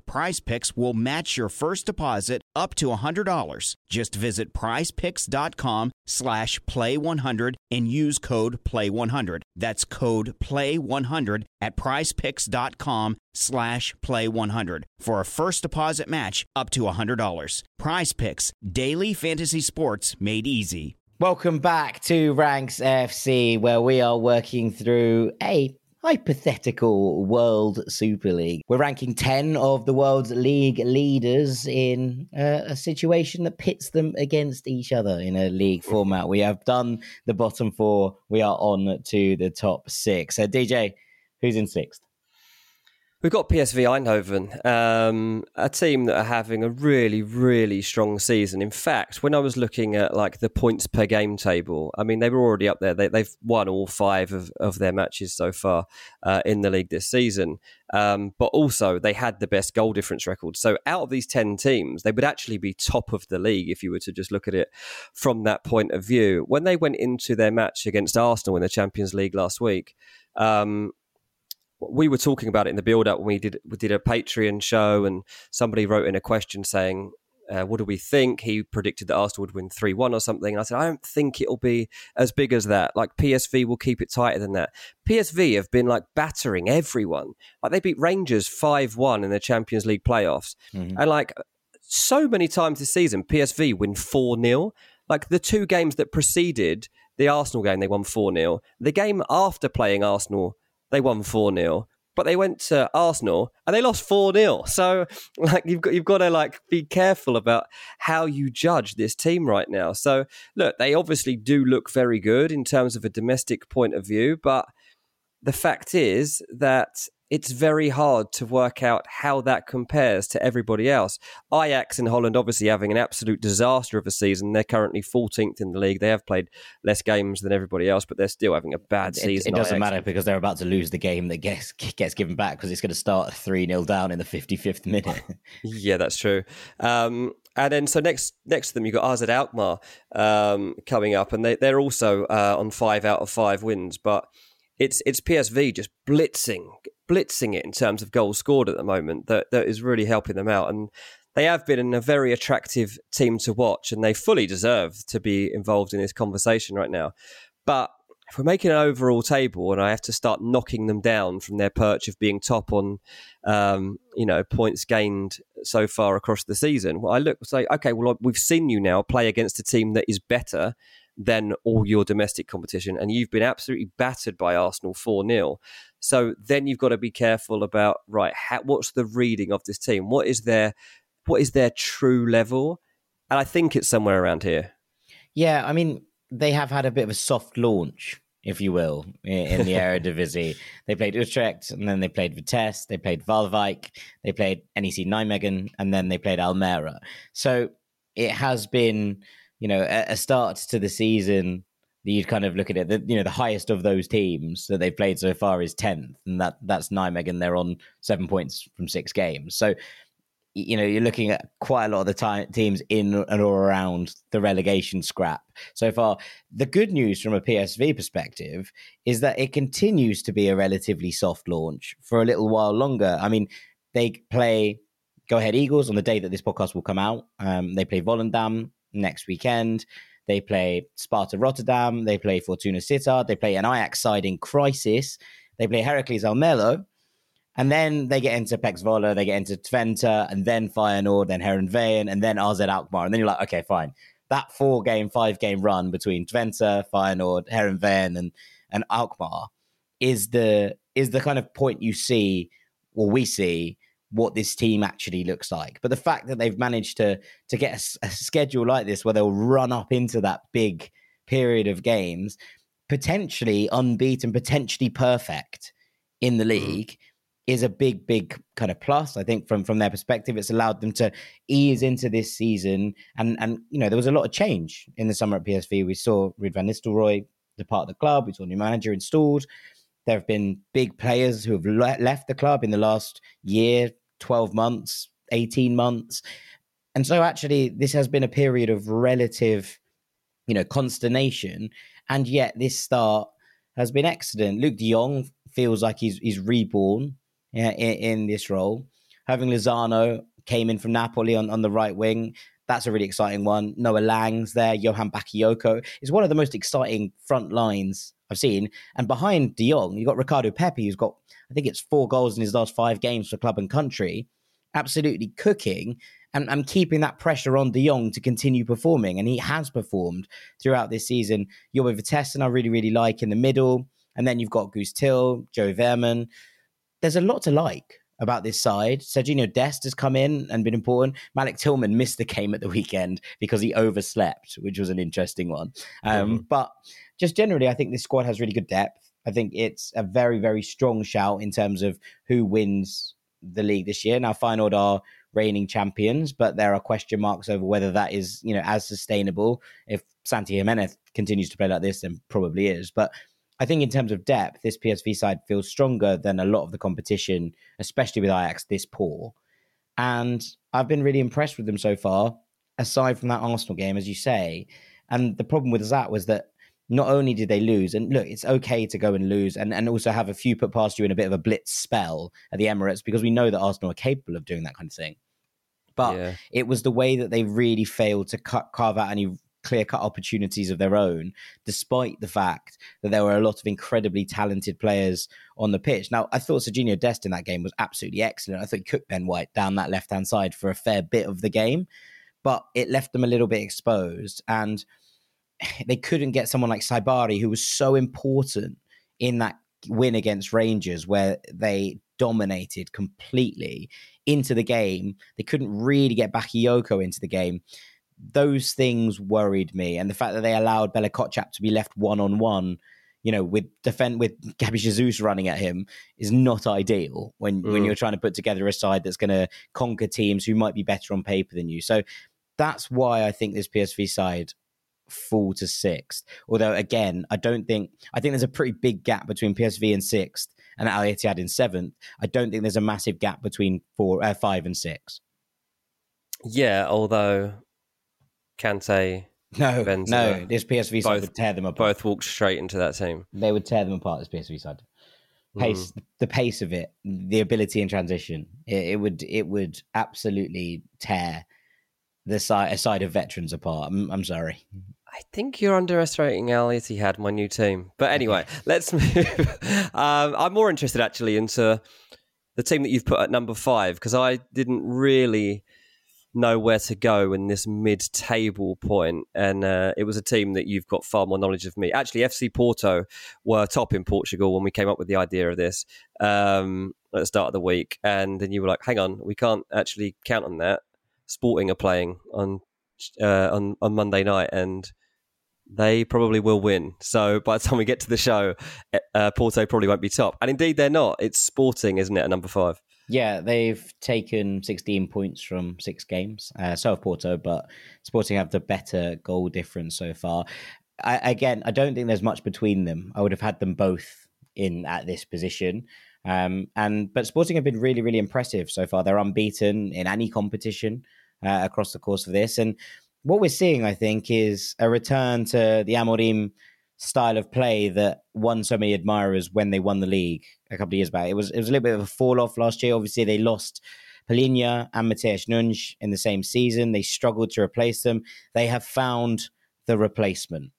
Prize Picks will match your first deposit up to $100. Just visit prizepicks.com slash play100 and use code play100. That's code play100 at prizepicks.com slash play100 for a first deposit match up to $100. Prize Picks, daily fantasy sports made easy. Welcome back to Ranks FC, where we are working through a hypothetical World Super League. We're ranking 10 of the world's league leaders in uh, a situation that pits them against each other in a league format. We have done the bottom four. We are on to the top six. So, DJ, who's in sixth? We've got PSV Eindhoven, um, a team that are having a really, really strong season. In fact, when I was looking at like the points per game table, I mean they were already up there. They, have won all five of, of their matches so far uh, in the league this season. Um, but also they had the best goal difference record. So out of these ten teams, they would actually be top of the league if you were to just look at it from that point of view. When they went into their match against Arsenal in the Champions League last week. Um, we were talking about it in the build up when we did we did a Patreon show, and somebody wrote in a question saying, uh, "What do we think?" He predicted that Arsenal would win three one or something. And I said, "I don't think it'll be as big as that. Like PSV will keep it tighter than that. PSV have been like battering everyone. Like they beat Rangers five one in the Champions League playoffs, mm-hmm. and like so many times this season, PSV win four 0 Like the two games that preceded the Arsenal game, they won 4 0. The game after playing Arsenal they won 4 0 but they went to Arsenal and they lost 4 0. So like you've got you've got to like be careful about how you judge this team right now. So look, they obviously do look very good in terms of a domestic point of view, but the fact is that it's very hard to work out how that compares to everybody else. Ajax in Holland, obviously having an absolute disaster of a season. They're currently 14th in the league. They have played less games than everybody else, but they're still having a bad season. It, it doesn't Ajax. matter because they're about to lose the game that gets gets given back because it's going to start 3 0 down in the 55th minute. yeah, that's true. Um, and then so next next to them you've got AZ Alkmaar um, coming up, and they they're also uh, on five out of five wins, but it's it's PSV just blitzing blitzing it in terms of goals scored at the moment that that is really helping them out. And they have been a very attractive team to watch and they fully deserve to be involved in this conversation right now. But if we're making an overall table and I have to start knocking them down from their perch of being top on, um, you know, points gained so far across the season, well, I look say, okay, well, we've seen you now play against a team that is better than all your domestic competition, and you've been absolutely battered by Arsenal 4 0. So then you've got to be careful about, right, how, what's the reading of this team? What is their, what is their true level? And I think it's somewhere around here. Yeah, I mean, they have had a bit of a soft launch, if you will, in, the Eredivisie. they played Utrecht, and then they played Vitesse, they played Waalwijk, they played NEC Nijmegen, and then they played Almere. So it has been, you know, a, a start to the season that you'd kind of look at it. The, you know, the highest of those teams that they've played so far is tenth, and that that's Nijmegen. They're on seven points from six games. So you know you're looking at quite a lot of the time, teams in and or around the relegation scrap so far the good news from a psv perspective is that it continues to be a relatively soft launch for a little while longer i mean they play go ahead eagles on the day that this podcast will come out um, they play volendam next weekend. They play sparta rotterdam. They play fortuna sittard. They play an ajax side in crisis. They play heracles almelo. And then they get into Zwolle, they get into Twente, and then Feyenoord, then Heerenveen, and then AZ Alkmaar. And then you're like, okay, fine. That four game, five game run between Twente, Feyenoord, Heerenveen, and, and Alkmaar is the is the kind of point you see, or we see, what this team actually looks like. But the fact that they've managed to to get a, a schedule like this where they'll run up into that big period of games, potentially unbeaten, potentially perfect in the mm-hmm. league. Is a big, big kind of plus. I think from from their perspective, it's allowed them to ease into this season. And and you know there was a lot of change in the summer at PSV. We saw Ruud van Nistelrooy depart the club. We saw a new manager installed. There have been big players who have le- left the club in the last year, twelve months, eighteen months, and so actually this has been a period of relative, you know, consternation. And yet this start has been excellent. Luuk De Jong feels like he's he's reborn in, in this role. Hirving Lozano came in from Napoli on, on the right wing. That's a really exciting one. Noah Lang's there. Johan Bakayoko is one of the most exciting front lines I've seen. And behind De Jong, you've got Ricardo Pepi, who's got, I think it's four goals in his last five games for club and country, absolutely cooking and, and keeping that pressure on De Jong to continue performing. And he has performed throughout this season. You're with Vitesse, and I really, really like in the middle. And then you've got Guus Til, Joe Veerman there's a lot to like about this side. Sergiño Dest has come in and been important. Malik Tillman missed the game at the weekend because he overslept, which was an interesting one. Um, mm-hmm. But just generally, I think this squad has really good depth. I think it's a very, very strong shout in terms of who wins the league this year. Now, Feyenoord are reigning champions, but there are question marks over whether that is, you know, as sustainable. If Santi Giménez continues to play like this, then probably is. But I think in terms of depth, this PSV side feels stronger than a lot of the competition, especially with Ajax this poor. And I've been really impressed with them so far, aside from that Arsenal game, as you say. And the problem with that was that not only did they lose, and look, it's okay to go and lose and, and also have a few put past you in a bit of a blitz spell at the Emirates because we know that Arsenal are capable of doing that kind of thing. But yeah. it was the way that they really failed to cut, carve out any clear cut opportunities of their own, despite the fact that there were a lot of incredibly talented players on the pitch. Now, I thought Sergiño Dest in that game was absolutely excellent. I thought he cooked Ben White down that left hand side for a fair bit of the game, but it left them a little bit exposed. And they couldn't get someone like Saibari, who was so important in that win against Rangers, where they dominated completely into the game. They couldn't really get Bakayoko into the game those things worried me, and the fact that they allowed Bella Kotchap to be left one on one, you know, with defend with Gabby Jesus running at him is not ideal when mm. when you're trying to put together a side that's going to conquer teams who might be better on paper than you. So that's why I think this PSV side fall to sixth. Although again, I don't think I think there's a pretty big gap between PSV in sixth and Al Ittihad in seventh. I don't think there's a massive gap between four, uh, five, and six. Yeah, although Kante, no, Benzema, no, this PSV side both, would tear them apart. Both walked straight into that team. They would tear them apart. This PSV side, pace, mm. the pace of it, the ability in transition, it, it, would, it would absolutely tear the side, a side of veterans apart. I'm, I'm sorry. I think you're underestimating Elliot. He had my new team. But anyway, let's move. um, I'm more interested actually into the team that you've put at number five because I didn't really know where to go in this mid-table point, and uh, it was a team that you've got far more knowledge of me. Actually, FC Porto were top in Portugal when we came up with the idea of this um, at the start of the week, and then you were like, "Hang on, we can't actually count on that." Sporting are playing on uh, on on Monday night, and they probably will win. So by the time we get to the show, uh, Porto probably won't be top. And indeed, they're not. It's Sporting, isn't it, at number five? Yeah, they've taken 16 points from six games. Uh, so have Porto, but Sporting have the better goal difference so far. I, again, I don't think there's much between them. I would have had them both in at this position. Um, and but Sporting have been really, really impressive so far. They're unbeaten in any competition uh, across the course of this, and what we're seeing, I think, is a return to the Amorim style of play that won so many admirers when they won the league a couple of years back. It was it was a little bit of a fall off last year. Obviously, they lost Palhinha and Matheus Nunes in the same season. They struggled to replace them. They have found the replacement,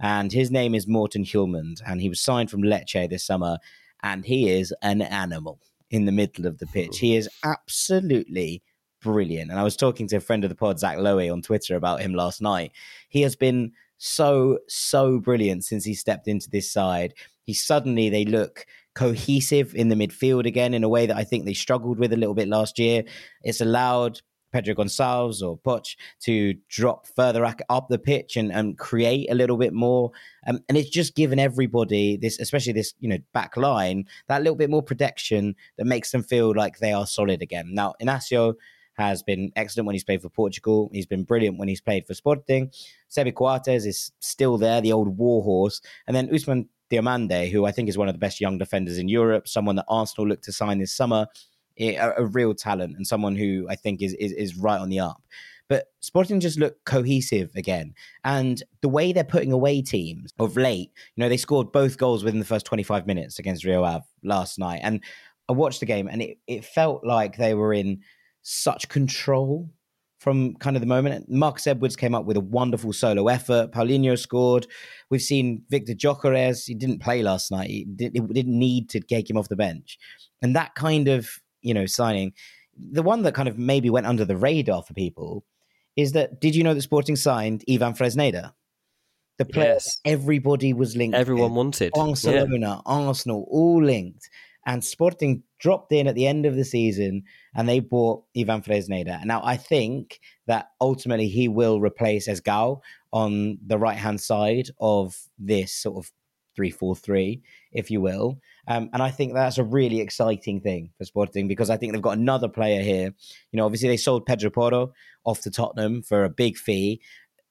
and his name is Morten Hjulmand, and he was signed from Lecce this summer, and he is an animal in the middle of the pitch. He is absolutely brilliant. And I was talking to a friend of the pod, Zach Lowy, on Twitter about him last night. He has been so, so brilliant since he stepped into this side. He suddenly, they look cohesive in the midfield again in a way that I think they struggled with a little bit last year. It's allowed Pedro Gonçalves or Poch to drop further up the pitch and, and create a little bit more. Um, and it's just given everybody this, especially this, you know, back line, that little bit more protection that makes them feel like they are solid again. Now, Inacio has been excellent when he's played for Portugal. He's been brilliant when he's played for Sporting. Sebi Coates is still there, the old warhorse. And then Ousmane Diomande, who I think is one of the best young defenders in Europe, someone that Arsenal looked to sign this summer, a, a real talent and someone who I think is, is, is right on the up. But Sporting just look cohesive again. And the way they're putting away teams of late, you know, they scored both goals within the first 25 minutes against Rio Ave last night. And I watched the game and it, it felt like they were in – such control from kind of the moment. Marcus Edwards came up with a wonderful solo effort. Paulinho scored. We've seen Viktor Gyökeres. He didn't play last night. He did, not need to take him off the bench. And that kind of, you know, signing, the one that kind of maybe went under the radar for people is that did you know that Sporting signed Ivan Fresneda? The player yes. everybody was linked. Everyone with. wanted. Barcelona, yeah. Arsenal, all linked. And Sporting dropped in at the end of the season and they bought Ivan Fresneda. Now, I think that ultimately he will replace Esgaio on the right hand side of this sort of 3-4-3, if you will. Um, and I think that's a really exciting thing for Sporting because I think they've got another player here. You know, obviously they sold Pedro Porro off to Tottenham for a big fee.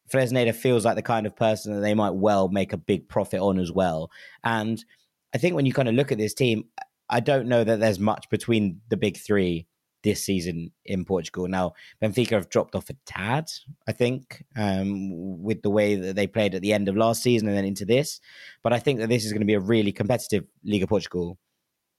Fresneda feels like the kind of person that they might well make a big profit on as well. And I think when you kind of look at this team, I don't know that there's much between the big three this season in Portugal. Now, Benfica have dropped off a tad, I think, um, with the way that they played at the end of last season and then into this. But I think that this is going to be a really competitive League of Portugal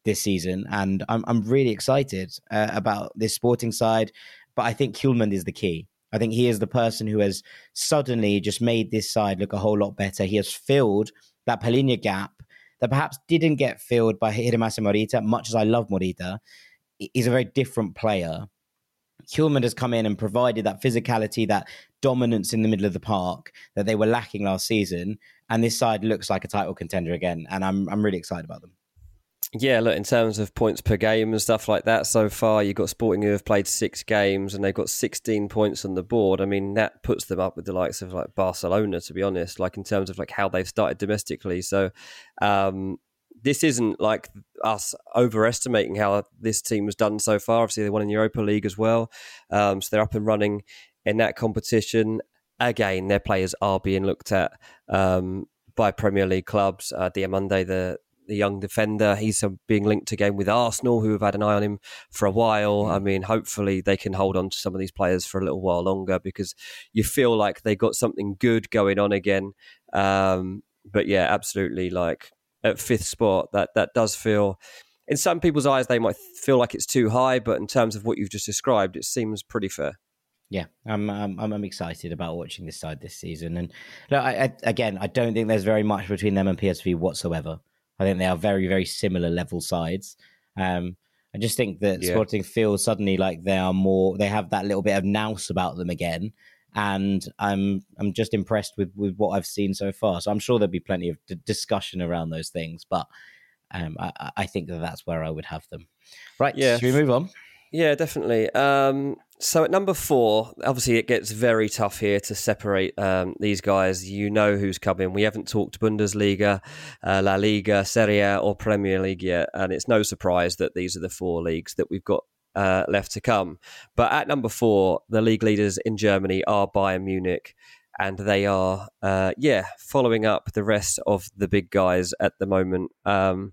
this season, and I'm I'm really excited uh, about this sporting side. But I think Hjulmand is the key. I think he is the person who has suddenly just made this side look a whole lot better. He has filled that Palhinha gap that perhaps didn't get filled by Hidemasa Morita, much as I love Morita. He's a very different player. Hjulmand has come in and provided that physicality, that dominance in the middle of the park that they were lacking last season. And this side looks like a title contender again. And I'm I'm really excited about them. Yeah, look, in terms of points per game and stuff like that, so far you've got Sporting who have played six games and they've got 16 points on the board. I mean, that puts them up with the likes of like Barcelona, to be honest, like in terms of like how they've started domestically. So, um, this isn't like us overestimating how this team has done so far. Obviously, they won in Europa League as well. Um, so they're up and running in that competition. Again, their players are being looked at um, by Premier League clubs. Uh, Diomande, the the young defender. He's uh, being linked again with Arsenal, who have had an eye on him for a while. I mean, hopefully they can hold on to some of these players for a little while longer because you feel like they got something good going on again. Um, but yeah, absolutely. Like at fifth spot, that that does feel. In some people's eyes, they might feel like it's too high, but in terms of what you've just described, it seems pretty fair. Yeah, I'm, I'm I'm excited about watching this side this season, and look, I, I, again, I don't think there's very much between them and PSV whatsoever. I think they are very very similar level sides. Um, I just think that yeah. Sporting feels suddenly like they are more. They have that little bit of nous about them again, and I'm I'm just impressed with with what I've seen so far. So I'm sure there'll be plenty of d- discussion around those things, but um, I, I, think that that's where I would have them. Right? Yeah. Should we move on? Yeah, definitely. Um, so at number four, obviously it gets very tough here to separate um, these guys. You know who's coming. We haven't talked Bundesliga, uh, La Liga, Serie A, or Premier League yet, and it's no surprise that these are the four leagues that we've got uh, left to come. But at number four, the league leaders in Germany are Bayern Munich, and they are, uh, yeah, following up the rest of the big guys at the moment. Um,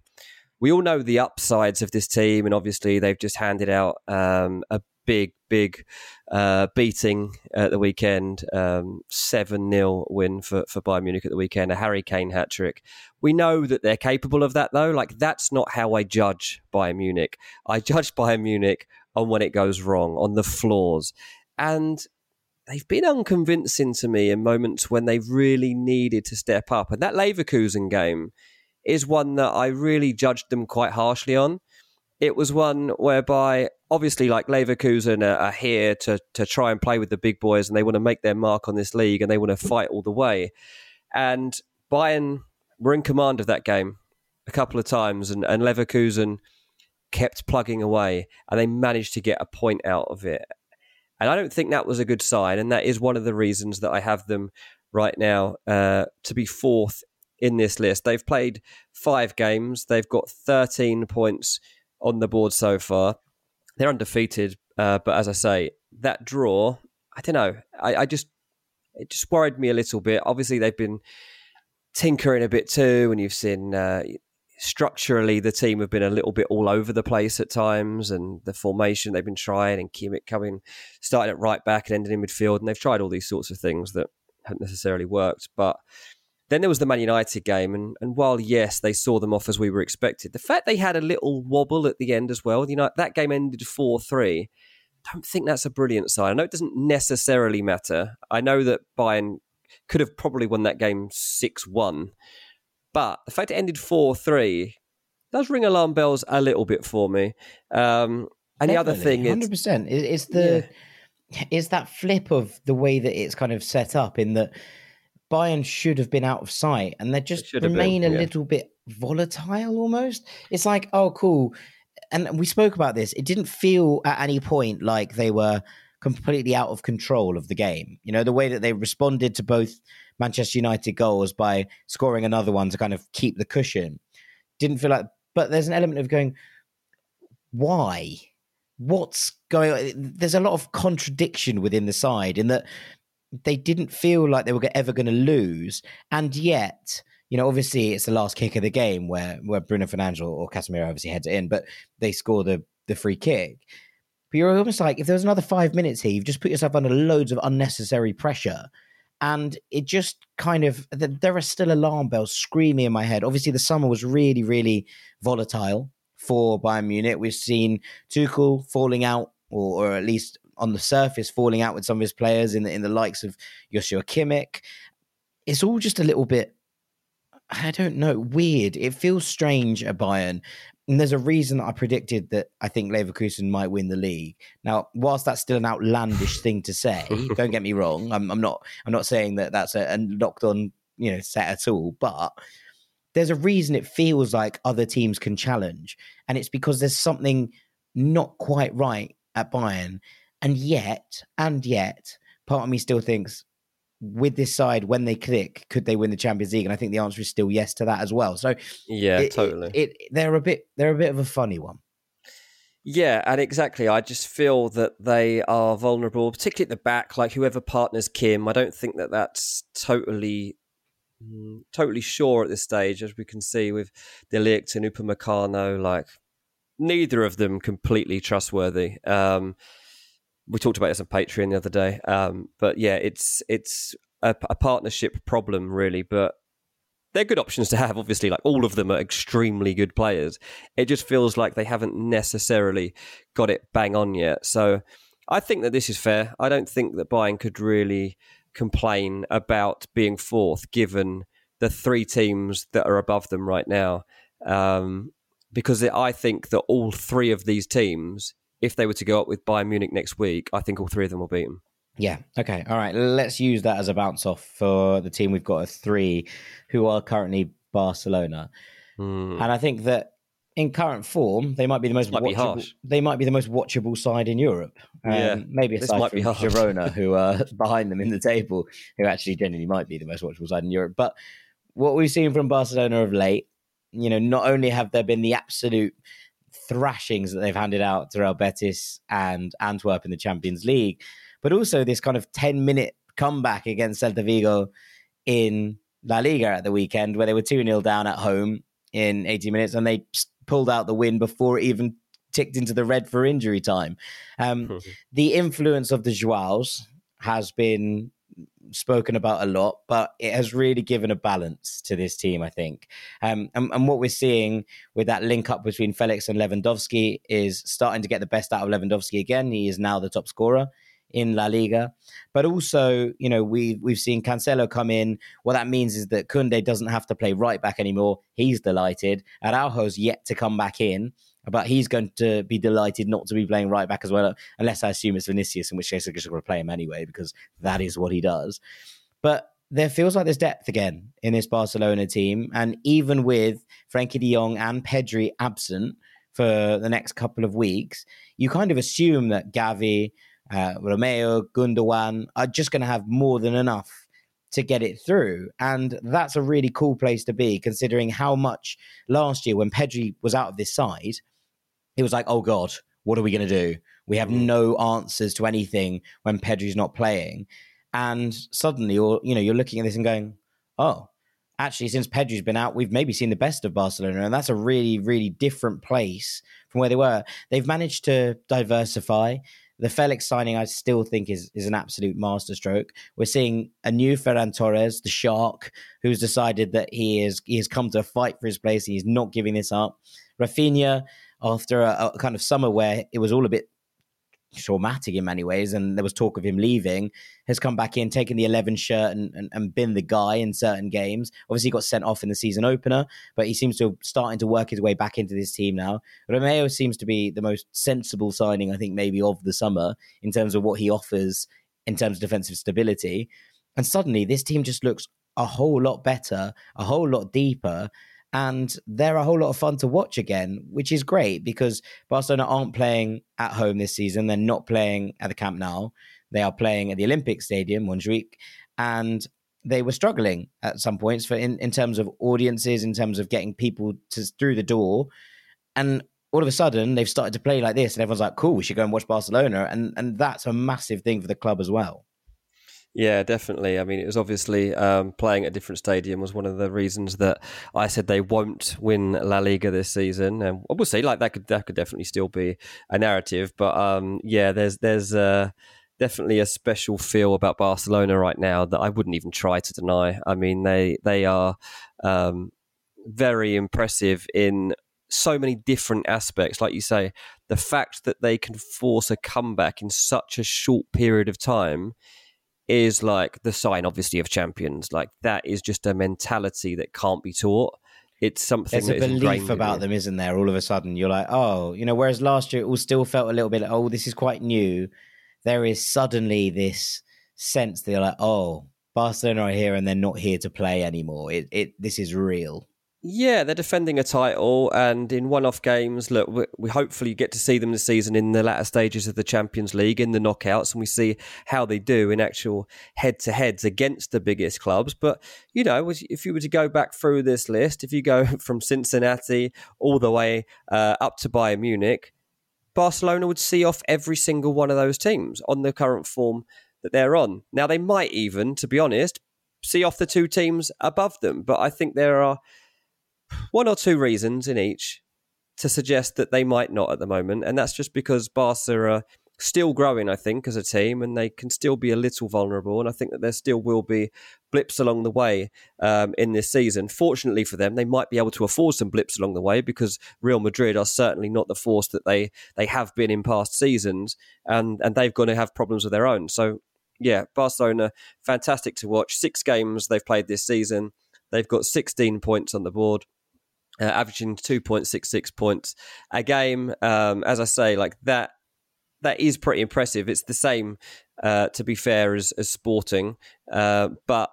we all know the upsides of this team, and obviously they've just handed out um, a big, big uh, beating at the weekend. Um, 7 0 win for, for Bayern Munich at the weekend, a Harry Kane hat trick. We know that they're capable of that, though. Like, that's not how I judge Bayern Munich. I judge Bayern Munich on when it goes wrong, on the flaws. And they've been unconvincing to me in moments when they've really needed to step up. And that Leverkusen game is one that I really judged them quite harshly on. It was one whereby, obviously, like Leverkusen are, are here to to try and play with the big boys, and they want to make their mark on this league, and they want to fight all the way. And Bayern were in command of that game a couple of times, and, and Leverkusen kept plugging away, and they managed to get a point out of it. And I don't think that was a good sign, and that is one of the reasons that I have them right now uh, to be fourth in this list. They've played five games. They've got 13 points on the board so far. They're undefeated, uh, but as I say, that draw, I don't know. I, I, just it just worried me a little bit. Obviously, they've been tinkering a bit too, and you've seen uh, structurally the team have been a little bit all over the place at times, and the formation they've been trying, and Kimmich coming, starting at right back and ending in midfield, and they've tried all these sorts of things that haven't necessarily worked, but then there was the Man United game, and, and while yes, they saw them off as we were expected, the fact they had a little wobble at the end as well. You know, that game ended four three. Don't think that's a brilliant sign. I know it doesn't necessarily matter. I know that Bayern could have probably won that game six one, but the fact it ended four three does ring alarm bells a little bit for me. Um, and Definitely, the other thing, hundred percent, is the yeah. is that flip of the way that it's kind of set up in that Bayern should have been out of sight, and they just remain been, a yeah. little bit volatile almost. It's like, oh, cool. And we spoke about this. It didn't feel at any point like they were completely out of control of the game. You know, the way that they responded to both Manchester United goals by scoring another one to kind of keep the cushion didn't feel like, but there's an element of going, why? What's going on? There's a lot of contradiction within the side in that they didn't feel like they were ever going to lose, and yet. You know, obviously, it's the last kick of the game where where Bruno Fernandes or Casemiro obviously heads it in, but they score the the free kick. But you're almost like, if there was another five minutes here, you've just put yourself under loads of unnecessary pressure. And it just kind of, there are still alarm bells screaming in my head. Obviously, the summer was really, really volatile for Bayern Munich. We've seen Tuchel falling out, or, or at least on the surface falling out with some of his players in the in the likes of Joshua Kimmich. It's all just a little bit, I don't know, weird. It feels strange at Bayern. And there's a reason that I predicted that I think Leverkusen might win the league. Now, whilst that's still an outlandish thing to say, don't get me wrong. I'm, I'm not. I'm not saying that that's a, a locked on, you know, set at all. But there's a reason it feels like other teams can challenge, and it's because there's something not quite right at Bayern. And yet, and yet, part of me still thinks with this side, when they click, could they win the Champions League? And I think the answer is still yes to that as well. So yeah, it, totally. It, it, they're a bit they're a bit of a funny one. Yeah, and exactly. I just feel that they are vulnerable, particularly at the back. Like whoever partners Kim, I don't think that that's totally mm, totally sure at this stage, as we can see with De Ligt and Upamecano. Like neither of them completely trustworthy. Um, we talked about this on Patreon the other day. Um, but yeah, it's it's a, a, partnership problem really, but they're good options to have. Obviously, like all of them are extremely good players. It just feels like they haven't necessarily got it bang on yet. So I think that this is fair. I don't think that Bayern could really complain about being fourth, given the three teams that are above them right now. Um, because I think that all three of these teams, if they were to go up with Bayern Munich next week, I think all three of them will beat them. Yeah. Okay. All right. Let's use that as a bounce off for the team. We've got a three who are currently Barcelona, mm. and I think that in current form, they might be the most might watchable. They might be the most watchable side in Europe. Um, yeah, maybe aside from Girona, who are behind them in the table, who actually genuinely might be the most watchable side in Europe. But what we've seen from Barcelona of late, you know, not only have there been the absolute thrashings that they've handed out to Real Betis and Antwerp in the Champions League, but also this kind of ten-minute comeback against Celta Vigo in La Liga at the weekend, where they were two 0 down at home in 80 minutes, and they pulled out the win before it even ticked into the red for injury time. Um. The influence of the Joaos has been spoken about a lot, but it has really given a balance to this team, I think. Um, and, and, what we're seeing with that link up between Felix and Lewandowski is starting to get the best out of Lewandowski again. He is now the top scorer in La Liga. But also, you know, we we've seen Cancelo come in. What that means is that Kunde doesn't have to play right back anymore. He's delighted. Araujo's yet to come back in, but he's going to be delighted not to be playing right back as well, unless I assume it's Vinicius, in which case I'm just going to play him anyway because that is what he does. But there feels like there's depth again in this Barcelona team, and even with Frenkie De Jong and Pedri absent for the next couple of weeks, you kind of assume that Gavi uh, Romeu, Gundogan are just going to have more than enough to get it through. And that's a really cool place to be, considering how much last year when Pedri was out of this side, it was like, oh God, what are we going to do? We have mm. no answers to anything when Pedri's not playing. And suddenly you're, you know, you're looking at this and going, oh, actually, since Pedri's been out, we've maybe seen the best of Barcelona. And that's a really, really different place from where they were. They've managed to diversify. The Felix signing, I still think, is is an absolute masterstroke. We're seeing a new Ferran Torres, the shark, who's decided that he is he has come to fight for his place. He's not giving this up. Rafinha, after a, a kind of summer where it was all a bit traumatic in many ways, and there was talk of him leaving, has come back in, taken the 11 shirt, and, and, and been the guy in certain games. Obviously, he got sent off in the season opener, but he seems to starting to work his way back into this team now. Romeu seems to be the most sensible signing, I think, maybe of the summer in terms of what he offers in terms of defensive stability. And suddenly, this team just looks a whole lot better, a whole lot deeper and they're a whole lot of fun to watch again, which is great because Barcelona aren't playing at home this season. They're not playing at the Camp Nou. They are playing at the Olympic Stadium, Montjuic, and they were struggling at some points for in, in terms of audiences, in terms of getting people to through the door. And all of a sudden, they've started to play like this, and everyone's like, "Cool, we should go and watch Barcelona," and and that's a massive thing for the club as well. Yeah, definitely. I mean, it was obviously um, playing at a different stadium was one of the reasons that I said they won't win La Liga this season, and we'll see. Like that could that could definitely still be a narrative, but um, yeah, there's there's uh, definitely a special feel about Barcelona right now that I wouldn't even try to deny. I mean, they they are um, very impressive in so many different aspects. Like you say, the fact that they can force a comeback in such a short period of time is like the sign, obviously, of champions. Like that is just a mentality that can't be taught. It's something. There's a belief about them, isn't there? All of a sudden, you're like, oh, you know. Whereas last year, it all still felt a little bit like, oh, this is quite new. There is suddenly this sense that you're like, oh, Barcelona are here and they're not here to play anymore. It, it, this is real. Yeah, they're defending a title, and in one-off games, look, we, hopefully get to see them this season in the latter stages of the Champions League in the knockouts, and we see how they do in actual head-to-heads against the biggest clubs. But you know, if you were to go back through this list, if you go from Cincinnati all the way uh, up to Bayern Munich, Barcelona would see off every single one of those teams on the current form that they're on. Now, they might even, to be honest, see off the two teams above them, but I think there are one or two reasons in each to suggest that they might not at the moment, and that's just because Barca are still growing, I think, as a team, and they can still be a little vulnerable. And I think that there still will be blips along the way um, in this season. Fortunately for them, they might be able to afford some blips along the way because Real Madrid are certainly not the force that they they have been in past seasons, and and they've going to have problems of their own. So yeah, Barcelona, fantastic to watch. Six games they've played this season. They've got 16 points on the board. Uh, averaging 2.66 points a game. Um, as I say, like that, that is pretty impressive. It's the same, uh, to be fair, as, as Sporting, uh, but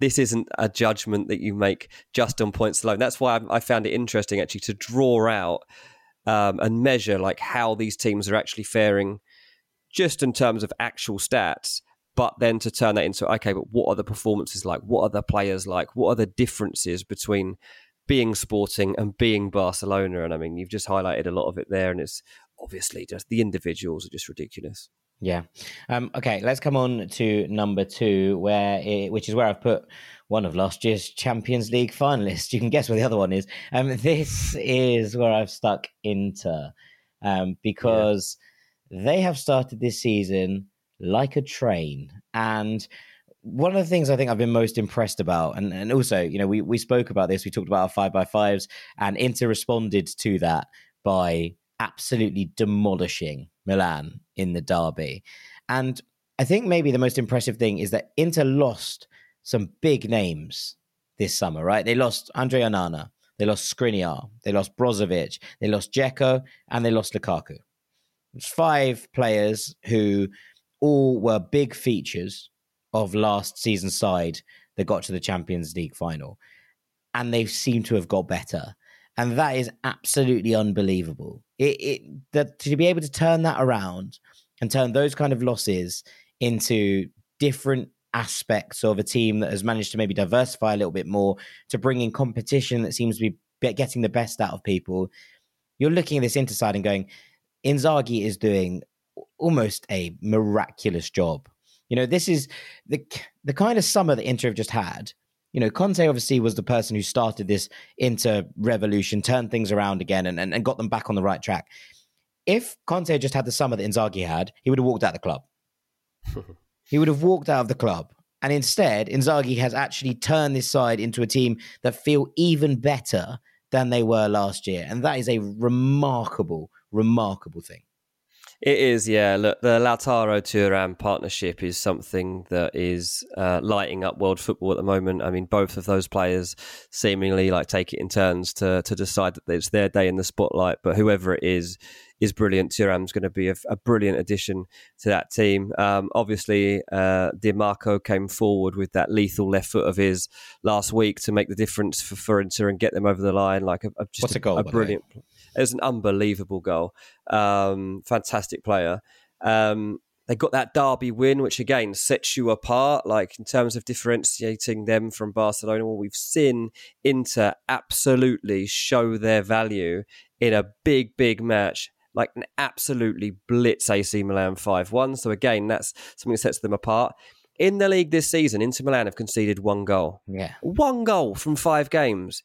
this isn't a judgment that you make just on points alone. That's why I, I found it interesting actually to draw out um, and measure like how these teams are actually faring, just in terms of actual stats but then to turn that into okay, but what are the performances like? What are the players like? What are the differences between being Sporting and being Barcelona? And I mean, you've just highlighted a lot of it there, and it's obviously just the individuals are just ridiculous. Yeah. Um, okay, let's come on to number two, where it, which is where I've put one of last year's Champions League finalists. You can guess where the other one is. Um, this is where I've stuck Inter um, because yeah. they have started this season like a train. And one of the things I think I've been most impressed about, and, and also, you know, we, we spoke about this, we talked about our five by fives, and Inter responded to that by absolutely demolishing Milan in the derby. And I think maybe the most impressive thing is that Inter lost some big names this summer, right? They lost Andre Onana, they lost Skriniar, they lost Brozovic, they lost Dzeko, and they lost Lukaku. It's five players who all were big features of last season's side that got to the Champions League final. And they seem to have got better. And that is absolutely unbelievable. It, it that to be able to turn that around and turn those kind of losses into different aspects of a team that has managed to maybe diversify a little bit more to bring in competition that seems to be getting the best out of people. You're looking at this Inter side and going, Inzaghi is doing almost a miraculous job. You know, this is the the kind of summer that Inter have just had. You know, Conte obviously was the person who started this Inter revolution, turned things around again, and, and, and got them back on the right track. If Conte had just had the summer that Inzaghi had, he would have walked out of the club. he would have walked out of the club. And instead, Inzaghi has actually turned this side into a team that feel even better than they were last year. And that is a remarkable, remarkable thing. It is, yeah. Look, the Lautaro Thuram partnership is something that is uh, lighting up world football at the moment. I mean, both of those players seemingly like take it in turns to to decide that it's their day in the spotlight. But whoever it is, is brilliant. Thuram's going to be a, a, brilliant addition to that team. Um, obviously, uh, Dimarco came forward with that lethal left foot of his last week to make the difference for, for Inter and get them over the line. Like a, a just What's a, goal, a brilliant. It was an unbelievable goal. Um, fantastic player. Um, they got that derby win, which again sets you apart, like in terms of differentiating them from Barcelona. Well, we've seen Inter absolutely show their value in a big, big match, like an absolutely blitz AC Milan 5 1. So again, that's something that sets them apart. In the league this season, Inter Milan have conceded one goal. Yeah. One goal from five games.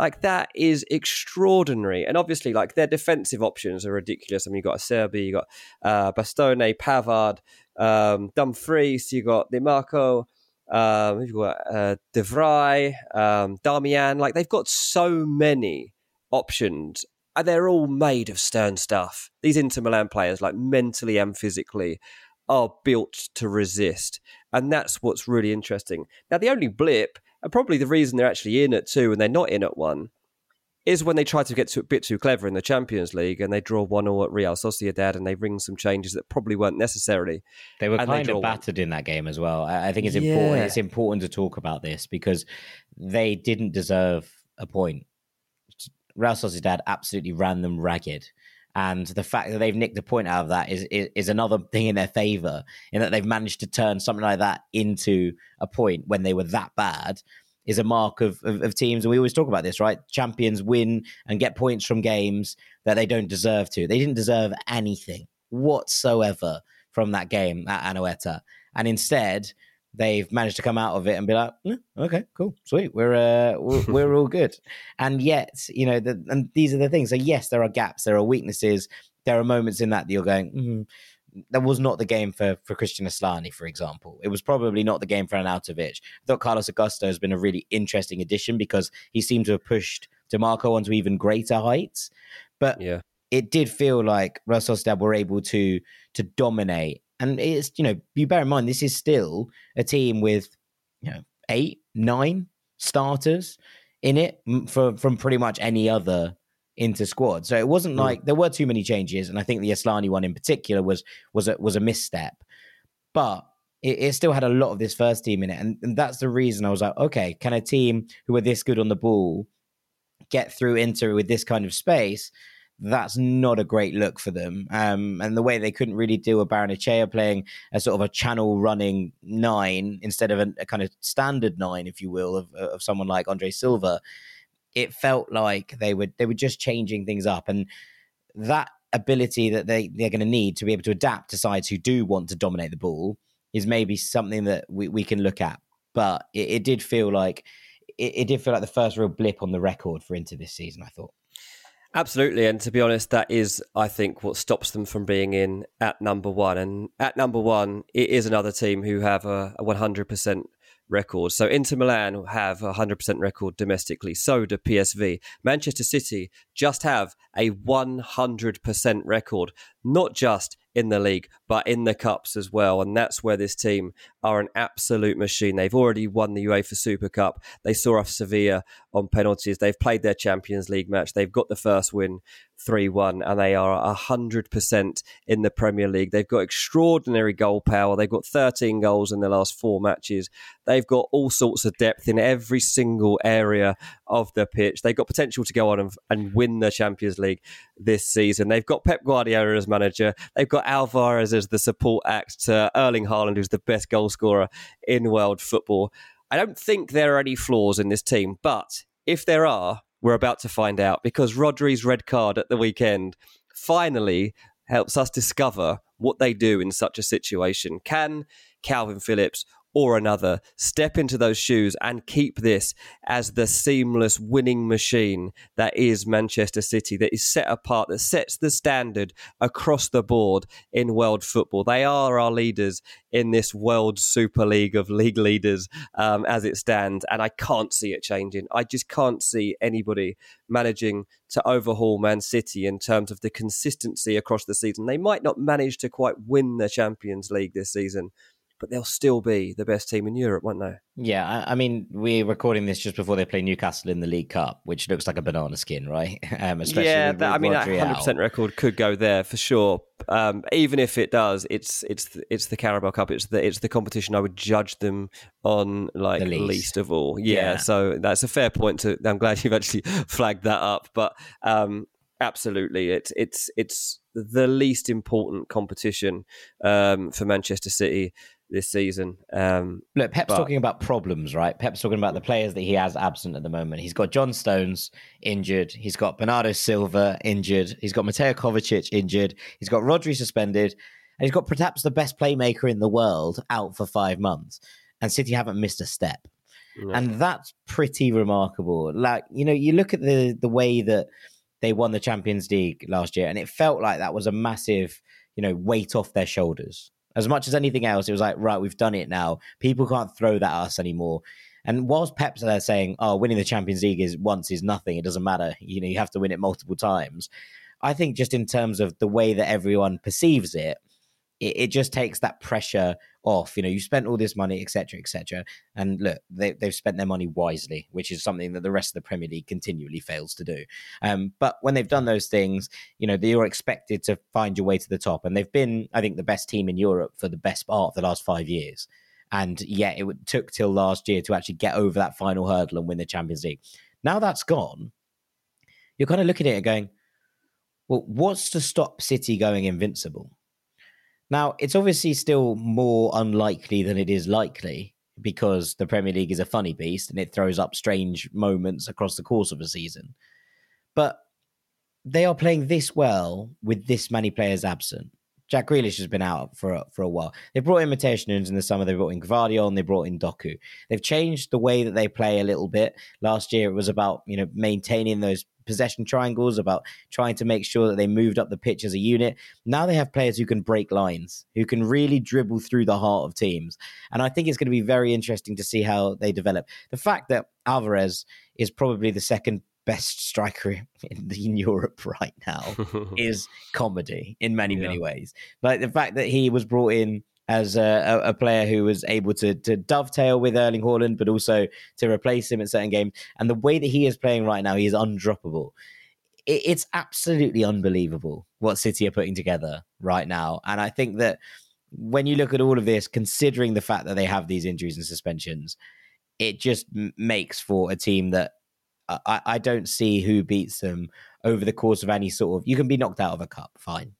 Like that is extraordinary. And obviously, like their defensive options are ridiculous. I mean, you got Acerbi, you got uh, Bastoni, Pavard, um, Dumfries, you got Dimarco, um, you've got uh, De um, Darmian. Like they've got so many options. And they're all made of stern stuff. These Inter Milan players, like mentally and physically, are built to resist. And that's what's really interesting. Now, the only blip and probably the reason they're actually in at two and they're not in at one is when they try to get to a bit too clever in the Champions League and they draw one or at Real Sociedad and they ring some changes that probably weren't necessary. They were kind they of battered one. in that game as well. I think it's yeah. important. It's important to talk about this because they didn't deserve a point. Real Sociedad absolutely ran them ragged. And the fact that they've nicked a point out of that is, is, is another thing in their favor, in that they've managed to turn something like that into a point when they were that bad is a mark of, of, of, teams. And we always talk about this, right? Champions win and get points from games that they don't deserve to. They didn't deserve anything whatsoever from that game at Anoeta. And instead, they've managed to come out of it and be like, mm, okay, cool, sweet, we're uh, we're, we're all good. And yet, you know, the, and these are the things. So yes, there are gaps, there are weaknesses, there are moments in that that you're going, mm, that was not the game for for Kristjan Asllani, for example. It was probably not the game for Arnautovic. I thought Carlos Augusto has been a really interesting addition because he seemed to have pushed Dimarco onto even greater heights. But Yeah. it did feel like Real Sociedad were able to to dominate. And it's you know you bear in mind this is still a team with you know eight nine starters in it m- for from pretty much any other inter squad. So it wasn't Mm. like there were too many changes, and I think the Asllani one in particular was was a, was a misstep. But it, it still had a lot of this first team in it, and, and that's the reason I was like, okay, can a team who are this good on the ball get through Inter with this kind of space? That's not a great look for them. Um, and the way they couldn't really deal with Barrenetxea playing a sort of a channel running nine instead of a, a kind of standard nine, if you will, of, of someone like Andre Silva, it felt like they were they were just changing things up. And that ability that they, they're going to need to be able to adapt to sides who do want to dominate the ball is maybe something that we, we can look at. But it, it did feel like it, it did feel like the first real blip on the record for Inter this season, I thought. Absolutely, and to be honest, that is, I think, what stops them from being in at number one. And at number one, it is another team who have a, a 100% record. So Inter Milan have a 100% record domestically. So do PSV. Manchester City just have a 100% record, not just in the league, but in the cups as well. And that's where this team are an absolute machine. They've already won the UEFA Super Cup. They saw off Sevilla on penalties. They've played their Champions League match. They've got the first win 3 1, and they are 100% in the Premier League. They've got extraordinary goal power. They've got 13 goals in the last four matches. They've got all sorts of depth in every single area of the pitch. They've got potential to go on and, and win the Champions League this season. They've got Pep Guardiola as manager. They've got Alvarez as the support act to Erling Haaland, who's the best goal scorer in world football. I don't think there are any flaws in this team, but if there are, we're about to find out because Rodri's red card at the weekend finally helps us discover what they do in such a situation. Can Kalvin Phillips or another step into those shoes and keep this as the seamless winning machine that is Manchester City, that is set apart, that sets the standard across the board in world football. They are our leaders in this World Super League of league leaders um, as it stands, and I can't see it changing. I just can't see anybody managing to overhaul Man City in terms of the consistency across the season. They might not manage to quite win the Champions League this season but they'll still be the best team in Europe, won't they? Yeah, I, I, mean, we're recording this just before they play Newcastle in the League Cup, which looks like a banana skin, right? Um, yeah, that, I mean, that hundred percent record could go there for sure. Um, even if it does, it's it's it's the Carabao Cup. It's the it's the competition I would judge them on like least. least. of all. Yeah, yeah, so that's a fair point. To I'm glad you've actually flagged that up, but. Um, absolutely, it's it's it's the least important competition um, for Manchester City this season. Um, Look, Pep's but... talking about problems, right? Pep's talking about the players that he has absent at the moment. He's got John Stones injured. He's got Bernardo Silva injured. He's got Mateo Kovacic injured. He's got Rodri suspended. And he's got perhaps the best playmaker in the world out for five months. And City haven't missed a step. And that's pretty remarkable. Like, you know, you look at the the way that they won the Champions League last year, and it felt like that was a massive, you know, weight off their shoulders as much as anything else, it was like, right, we've done it now. People can't throw that at us anymore. And whilst Pep's there saying, oh, winning the Champions League is once is nothing, it doesn't matter. You know, you have to win it multiple times. I think just in terms of the way that everyone perceives it, it, it just takes that pressure off. You know, you spent all this money, etc., etc. And look, they, they've spent their money wisely, which is something that the rest of the Premier League continually fails to do. Um, but when they've done those things, you know, you're expected to find your way to the top. And they've been, I think, the best team in Europe for the best part of the last five years. And yet it took till last year to actually get over that final hurdle and win the Champions League. Now that's gone, you're kind of looking at it going, well, what's to stop City going invincible? Now, it's obviously still more unlikely than it is likely because the Premier League is a funny beast and it throws up strange moments across the course of a season. But they are playing this well with this many players absent. Jack Grealish has been out for a, for a while. They brought in Matheus Nunes in the summer. They brought in Gvardiol and they brought in Doku. They've changed the way that they play a little bit. Last year it was about you know maintaining those possession triangles, about trying to make sure that they moved up the pitch as a unit. Now they have players who can break lines, who can really dribble through the heart of teams. And I think it's going to be very interesting to see how they develop. The fact that Alvarez is probably the second best striker in, in Europe right now is comedy in many, yeah. many ways. Like the fact that he was brought in as a, a, player who was able to, to dovetail with Erling Haaland, but also to replace him in certain games. And the way that he is playing right now, he is undroppable. It, it's absolutely unbelievable what City are putting together right now. And I think that when you look at all of this, considering the fact that they have these injuries and suspensions, it just makes for a team that I, I don't see who beats them over the course of any sort of. You can be knocked out of a cup, fine,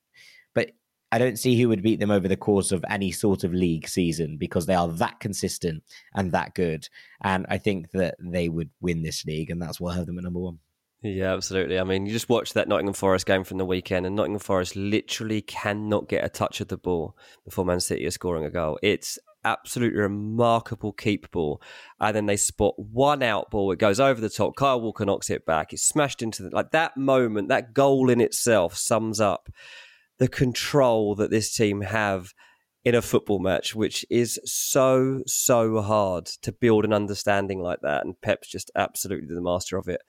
I don't see who would beat them over the course of any sort of league season because they are that consistent and that good. And I think that they would win this league, and that's why I have them at number one. Yeah, absolutely. I mean, you just watch that Nottingham Forest game from the weekend, and Nottingham Forest literally cannot get a touch of the ball before Man City are scoring a goal. It's absolutely remarkable keep ball. And then they spot one out ball. It goes over the top. Kyle Walker knocks it back. It's smashed into the, like that moment, that goal in itself sums up the control that this team have in a football match, which is so, so hard to build an understanding like that. And Pep's just absolutely the master of it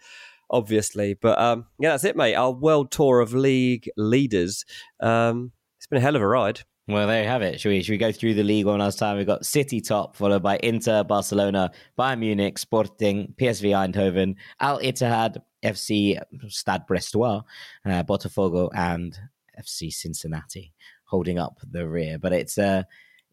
obviously. But um, yeah, that's it, mate. Our world tour of league leaders. Um, it's been a hell of a ride. Well, there you have it. Should we should we go through the league one last time? We've got City top, followed by Inter, Barcelona, Bayern Munich, Sporting, PSV Eindhoven, Al Ittihad, FC Stade Brestois, uh, Botafogo, and FC Cincinnati holding up the rear. But it's a uh,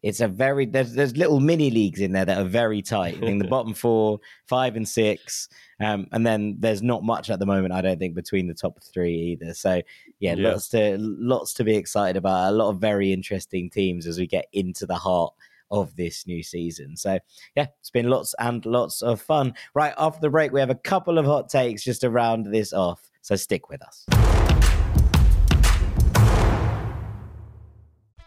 it's a very there's there's little mini leagues in there that are very tight. I think the bottom four, five and six, um, and then there's not much at the moment. I don't think between the top three either. So yeah, yeah, lots to lots to be excited about. A lot of very interesting teams as we get into the heart of this new season. So yeah, it's been lots and lots of fun. Right after the break, we have a couple of hot takes just to round this off. So stick with us.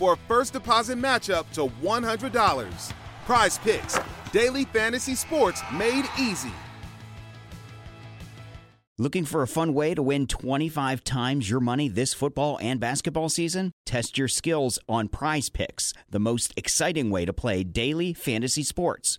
for a first deposit matchup to $100. Prize Picks, daily fantasy sports made easy. Looking for a fun way to win 25 times your money this football and basketball season? Test your skills on prize picks, the most exciting way to play daily fantasy sports.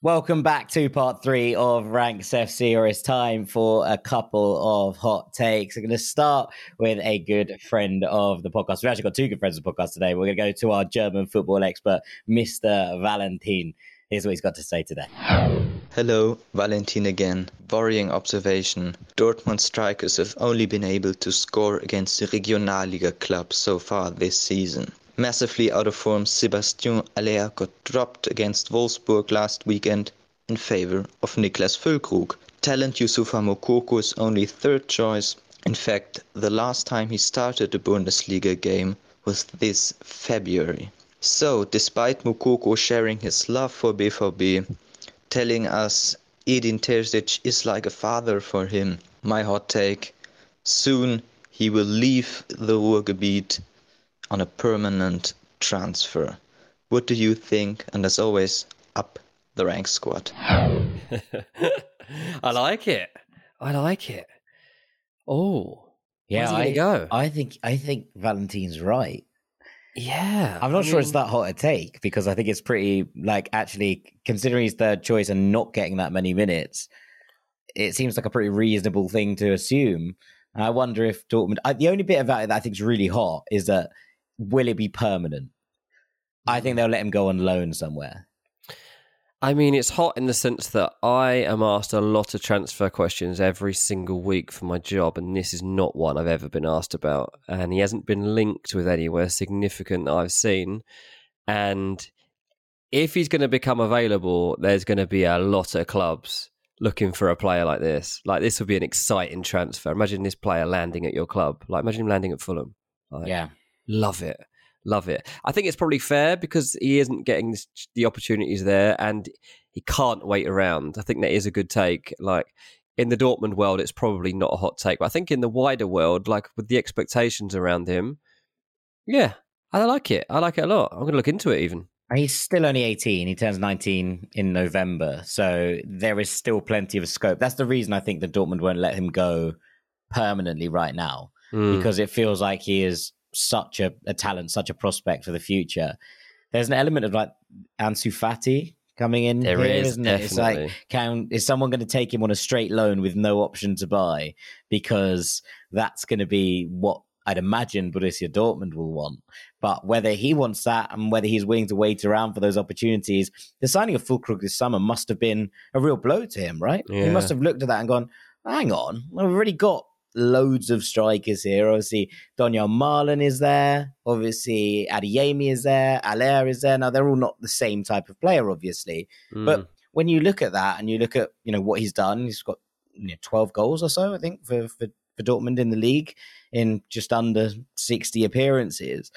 Welcome back to part three of Ranks FC, or it's time for a couple of hot takes. I'm going to start with a good friend of the podcast. We've actually got two good friends of the podcast today. We're going to go to our German football expert, Mr. Valentin. Here's what he's got to say today. Hello, Valentin again. Worrying observation. Dortmund strikers have only been able to score against the Regionalliga clubs so far this season. Massively out of form, Sebastian Haller got dropped against Wolfsburg last weekend in favor of Niklas Füllkrug. Talent Youssoufa Moukoko is only third choice. In fact, the last time he started a Bundesliga game was this February. So, despite Moukoko sharing his love for BVB, telling us Edin Terzic is like a father for him, my hot take, soon he will leave the Ruhrgebiet on a permanent transfer. What do you think? And as always, up the rank squad. I like it. I like it. Oh, Yeah, Where's he I gonna go? I think I think Valentine's right. yeah. I'm not I sure it's that hot a take because I think it's pretty like actually considering his third choice and not getting that many minutes, it seems like a pretty reasonable thing to assume. And I wonder if Dortmund. I, the only bit about it that I think is really hot is that will it be permanent? I think they'll let him go on loan somewhere. I mean, it's hot in the sense that I am asked a lot of transfer questions every single week for my job, and this is not one I've ever been asked about. And he hasn't been linked with anywhere significant that I've seen. And if he's going to become available, there's going to be a lot of clubs looking for a player like this. Like this would be an exciting transfer. Imagine this player landing at your club. Like imagine him landing at Fulham. Like, Yeah, Love it. Love it. I think it's probably fair because he isn't getting this, the opportunities there and he can't wait around. I think that is a good take. Like in the Dortmund world, it's probably not a hot take, but I think in the wider world, like with the expectations around him, yeah, I like it. I like it a lot. I'm going to look into it even. he's still only 18. He turns 19 in November, so there is still plenty of scope. That's the reason I think that Dortmund won't let him go permanently right now. Mm. because it feels like he is such a, a talent, such a prospect for the future. There's an element of like Ansu Fati coming in There here, is, isn't it? It's like, can is someone going to take him on a straight loan with no option to buy? Because that's going to be what I'd imagine Borussia Dortmund will want. But whether he wants that and whether he's willing to wait around for those opportunities, the signing of Füllkrug this summer must have been a real blow to him, right? He must have looked at that and gone, hang on, we've already got loads of strikers here. Obviously, Donyell Malen is there. Obviously, Adeyemi is there. Haller is there. Now, they're all not the same type of player, obviously. Mm. But when you look at that and you look at you know what he's done, he's got you know, 12 goals or so, I think, for, for, for Dortmund in the league in just under 60 appearances.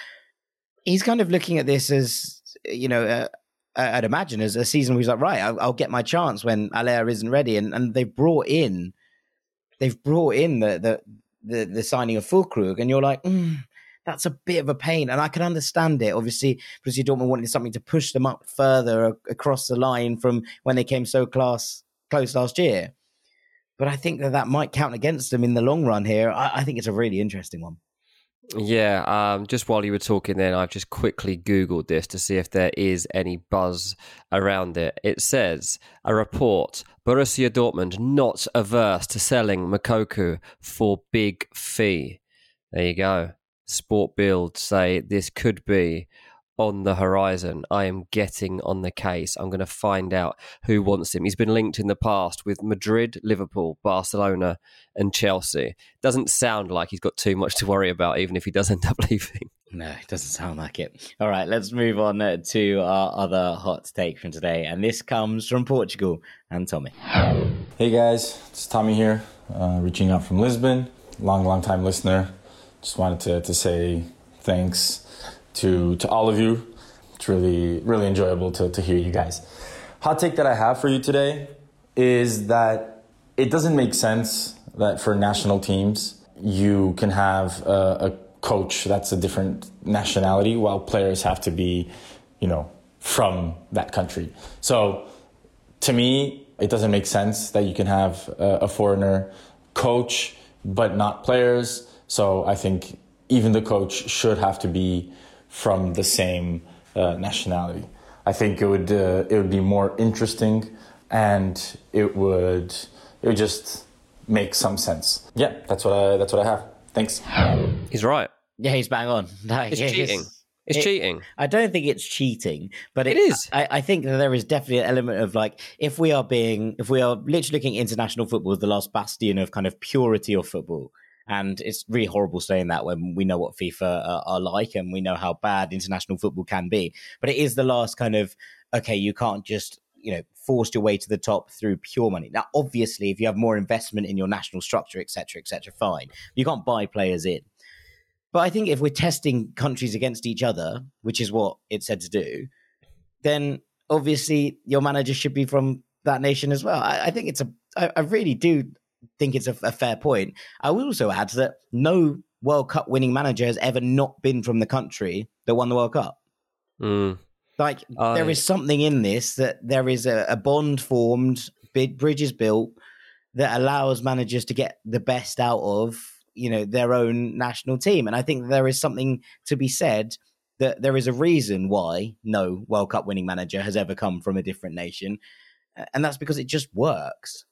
He's kind of looking at this as, you know, uh, I'd imagine as a season where he's like, right, I'll, I'll get my chance when Haller isn't ready. And, and they've brought in, they've brought in the, the, the, the signing of Füllkrug, and you're like, mm, that's a bit of a pain. And I can understand it. Obviously, Borussia Dortmund wanted something to push them up further across the line from when they came so class, close last year. But I think that that might count against them in the long run here. I, I think it's a really interesting one. Yeah, um, just while you were talking then, I've just quickly Googled this to see if there is any buzz around it. It says a report Borussia Dortmund not averse to selling Moukoko for big fee. There you go. Sport Bild say this could be on the horizon. I am getting on the case. I'm going to find out who wants him. He's been linked in the past with Madrid, Liverpool, Barcelona, and Chelsea. Doesn't sound like he's got too much to worry about, even if he does end up leaving. No, it doesn't sound like it. All right, let's move on uh, to our other hot take from today. And this comes from Portugal and Tommy. Hey guys, it's Tommy here, uh, reaching out from Lisbon. Long, long time listener. Just wanted to, to say thanks to to all of you. It's really, really enjoyable to, to hear you guys. Hot take that I have for you today is that it doesn't make sense that for national teams you can have a, a coach that's a different nationality while players have to be, you know, from that country. So to me, it doesn't make sense that you can have a, a foreigner coach but not players. So I think even the coach should have to be from the same uh, nationality. I think it would uh, it would be more interesting, and it would it would just make some sense. Yeah, that's what I that's what I have. Thanks. He's right. Yeah, he's bang on. Like, It's cheating. It's it- cheating. I don't think it's cheating, but It is. I, I think that there is definitely an element of like, if we are being, if we are literally looking at international football as the last bastion of kind of purity of football, And it's really horrible saying that when we know what FIFA are, are like and we know how bad international football can be. But it is the last kind of, okay, you can't just, you know, force your way to the top through pure money. Now, obviously, if you have more investment in your national structure, etc., etc., fine. You can't buy players in. But I think if we're testing countries against each other, which is what it's said to do, then obviously your manager should be from that nation as well. I, I think it's a, I, I really do think it's a, a fair point. I will also add that no World Cup winning manager has ever not been from the country that won the World Cup. Mm. Like I- there is something in this that there is a, a bond formed, big bridges built that allows managers to get the best out of you know their own national team, and I think there is something to be said that there is a reason why no World Cup winning manager has ever come from a different nation, and that's because it just works.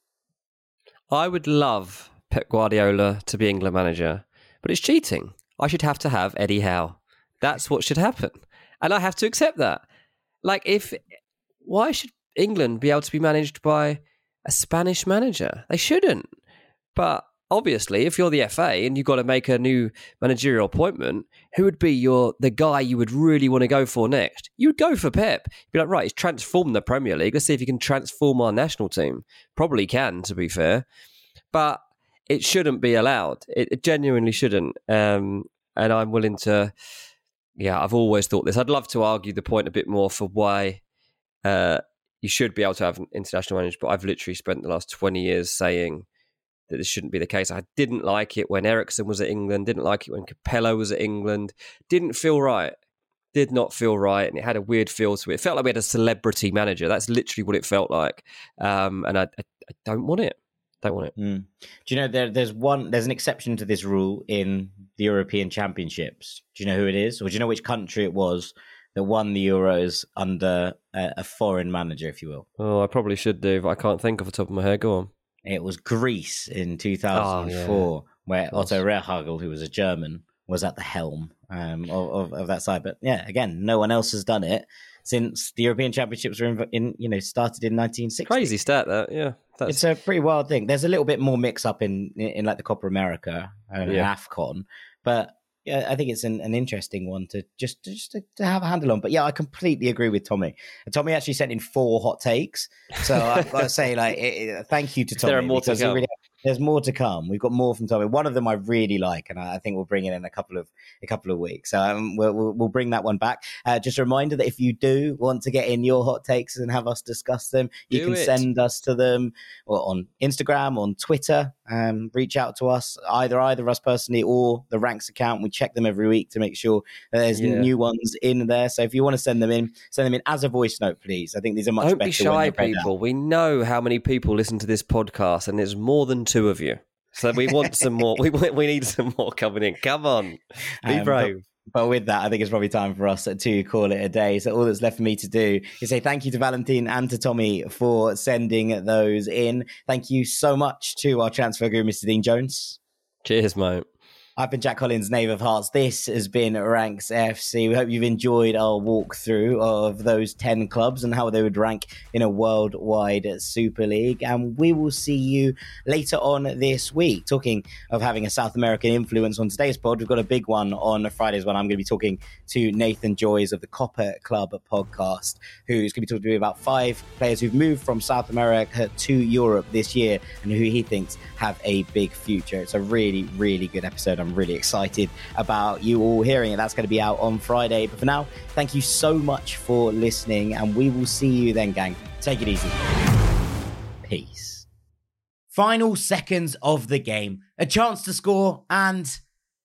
I would love Pep Guardiola to be England manager, but it's cheating. I should have to have Eddie Howe. That's what should happen. And I have to accept that. Like, if, why should England be able to be managed by a Spanish manager? They shouldn't. But obviously, if you're the FA and you've got to make a new managerial appointment, who would be your the guy you would really want to go for next? You would go for Pep. You'd be like, right, he's transformed the Premier League. Let's see if he can transform our national team. Probably can, to be fair. But it shouldn't be allowed. It, it genuinely shouldn't. Um, and I'm willing to, yeah, I've always thought this. I'd love to argue the point a bit more for why uh, you should be able to have an international manager, but I've literally spent the last 20 years saying that this shouldn't be the case. I didn't like it when Eriksson was at England, didn't like it when Capello was at England, didn't feel right. Did not feel right, and it had a weird feel to it. It felt like we had a celebrity manager. That's literally what it felt like, um, and I, I, I don't want it. Don't want it. Mm. Do you know there, there's one there's an exception to this rule in the European Championships? Do you know who it is, or do you know which country it was that won the Euros under a, a foreign manager, if you will? Oh, I probably should do, but I can't think off the top of my head. Go on. It was Greece in 2004, where Otto Rehhagel, who was a German, was at the helm um, of, of, of that side. But yeah, again, no one else has done it since the European Championships were in, in you know started in 1960. Crazy stat that, yeah. That's It's a pretty wild thing. There's a little bit more mix up in in, in like the Copa America and Yeah. AFCON, but yeah, I think it's an, an interesting one to just just to, to have a handle on. But yeah, I completely agree with Tommy. And Tommy actually sent in four hot takes, so I've got to say like it, it- thank you to Tommy. There are more to come. really- there's more to come. We've got more from Tommy. One of them I really like, and I, I think we'll bring it in a couple of a couple of weeks. So um, we'll, we'll we'll bring that one back. Uh, just a reminder that if you do want to get in your hot takes and have us discuss them, you Do can it. send us to them or on Instagram, on Twitter. Um, reach out to us, either either us personally or the Ranks account. We check them every week to make sure that there's Yeah. new ones in there. So if you want to send them in, send them in as a voice note, please. I think these are much Don't better. be shy, they're read out. people. We know how many people listen to this podcast, and there's more than two of you. So we want some more. We we need some more coming in. Come on, be Um, brave. But with that, I think it's probably time for us to call it a day. So all that's left for me to do is say thank you to Valentine and to Tommy for sending those in. Thank you so much to our transfer guru, Mr. Dean Jones. Cheers, mate. I've been Jack Collins, Knave of Hearts. This has been Ranks FC. We hope you've enjoyed our walkthrough of those 10 clubs and how they would rank in a worldwide Super League. And we will see you later on this week. Talking of having a South American influence on today's pod, we've got a big one on Friday's one. I'm going to be talking to Nathan Joys of the Copper Club podcast, who's going to be talking to me about five players who've moved from South America to Europe this year and who he thinks have a big future. It's a really, really good episode. I'm really excited about you all hearing it. That's going to be out on Friday. But for now, thank you so much for listening, and we will see you then, gang. Take it easy. Peace. Final seconds of the game. A chance to score, and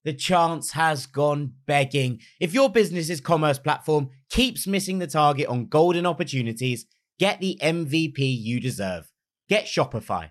the chance has gone begging. If your business's commerce platform keeps missing the target on golden opportunities, get the MVP you deserve. Get Shopify.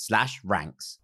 slash ranks.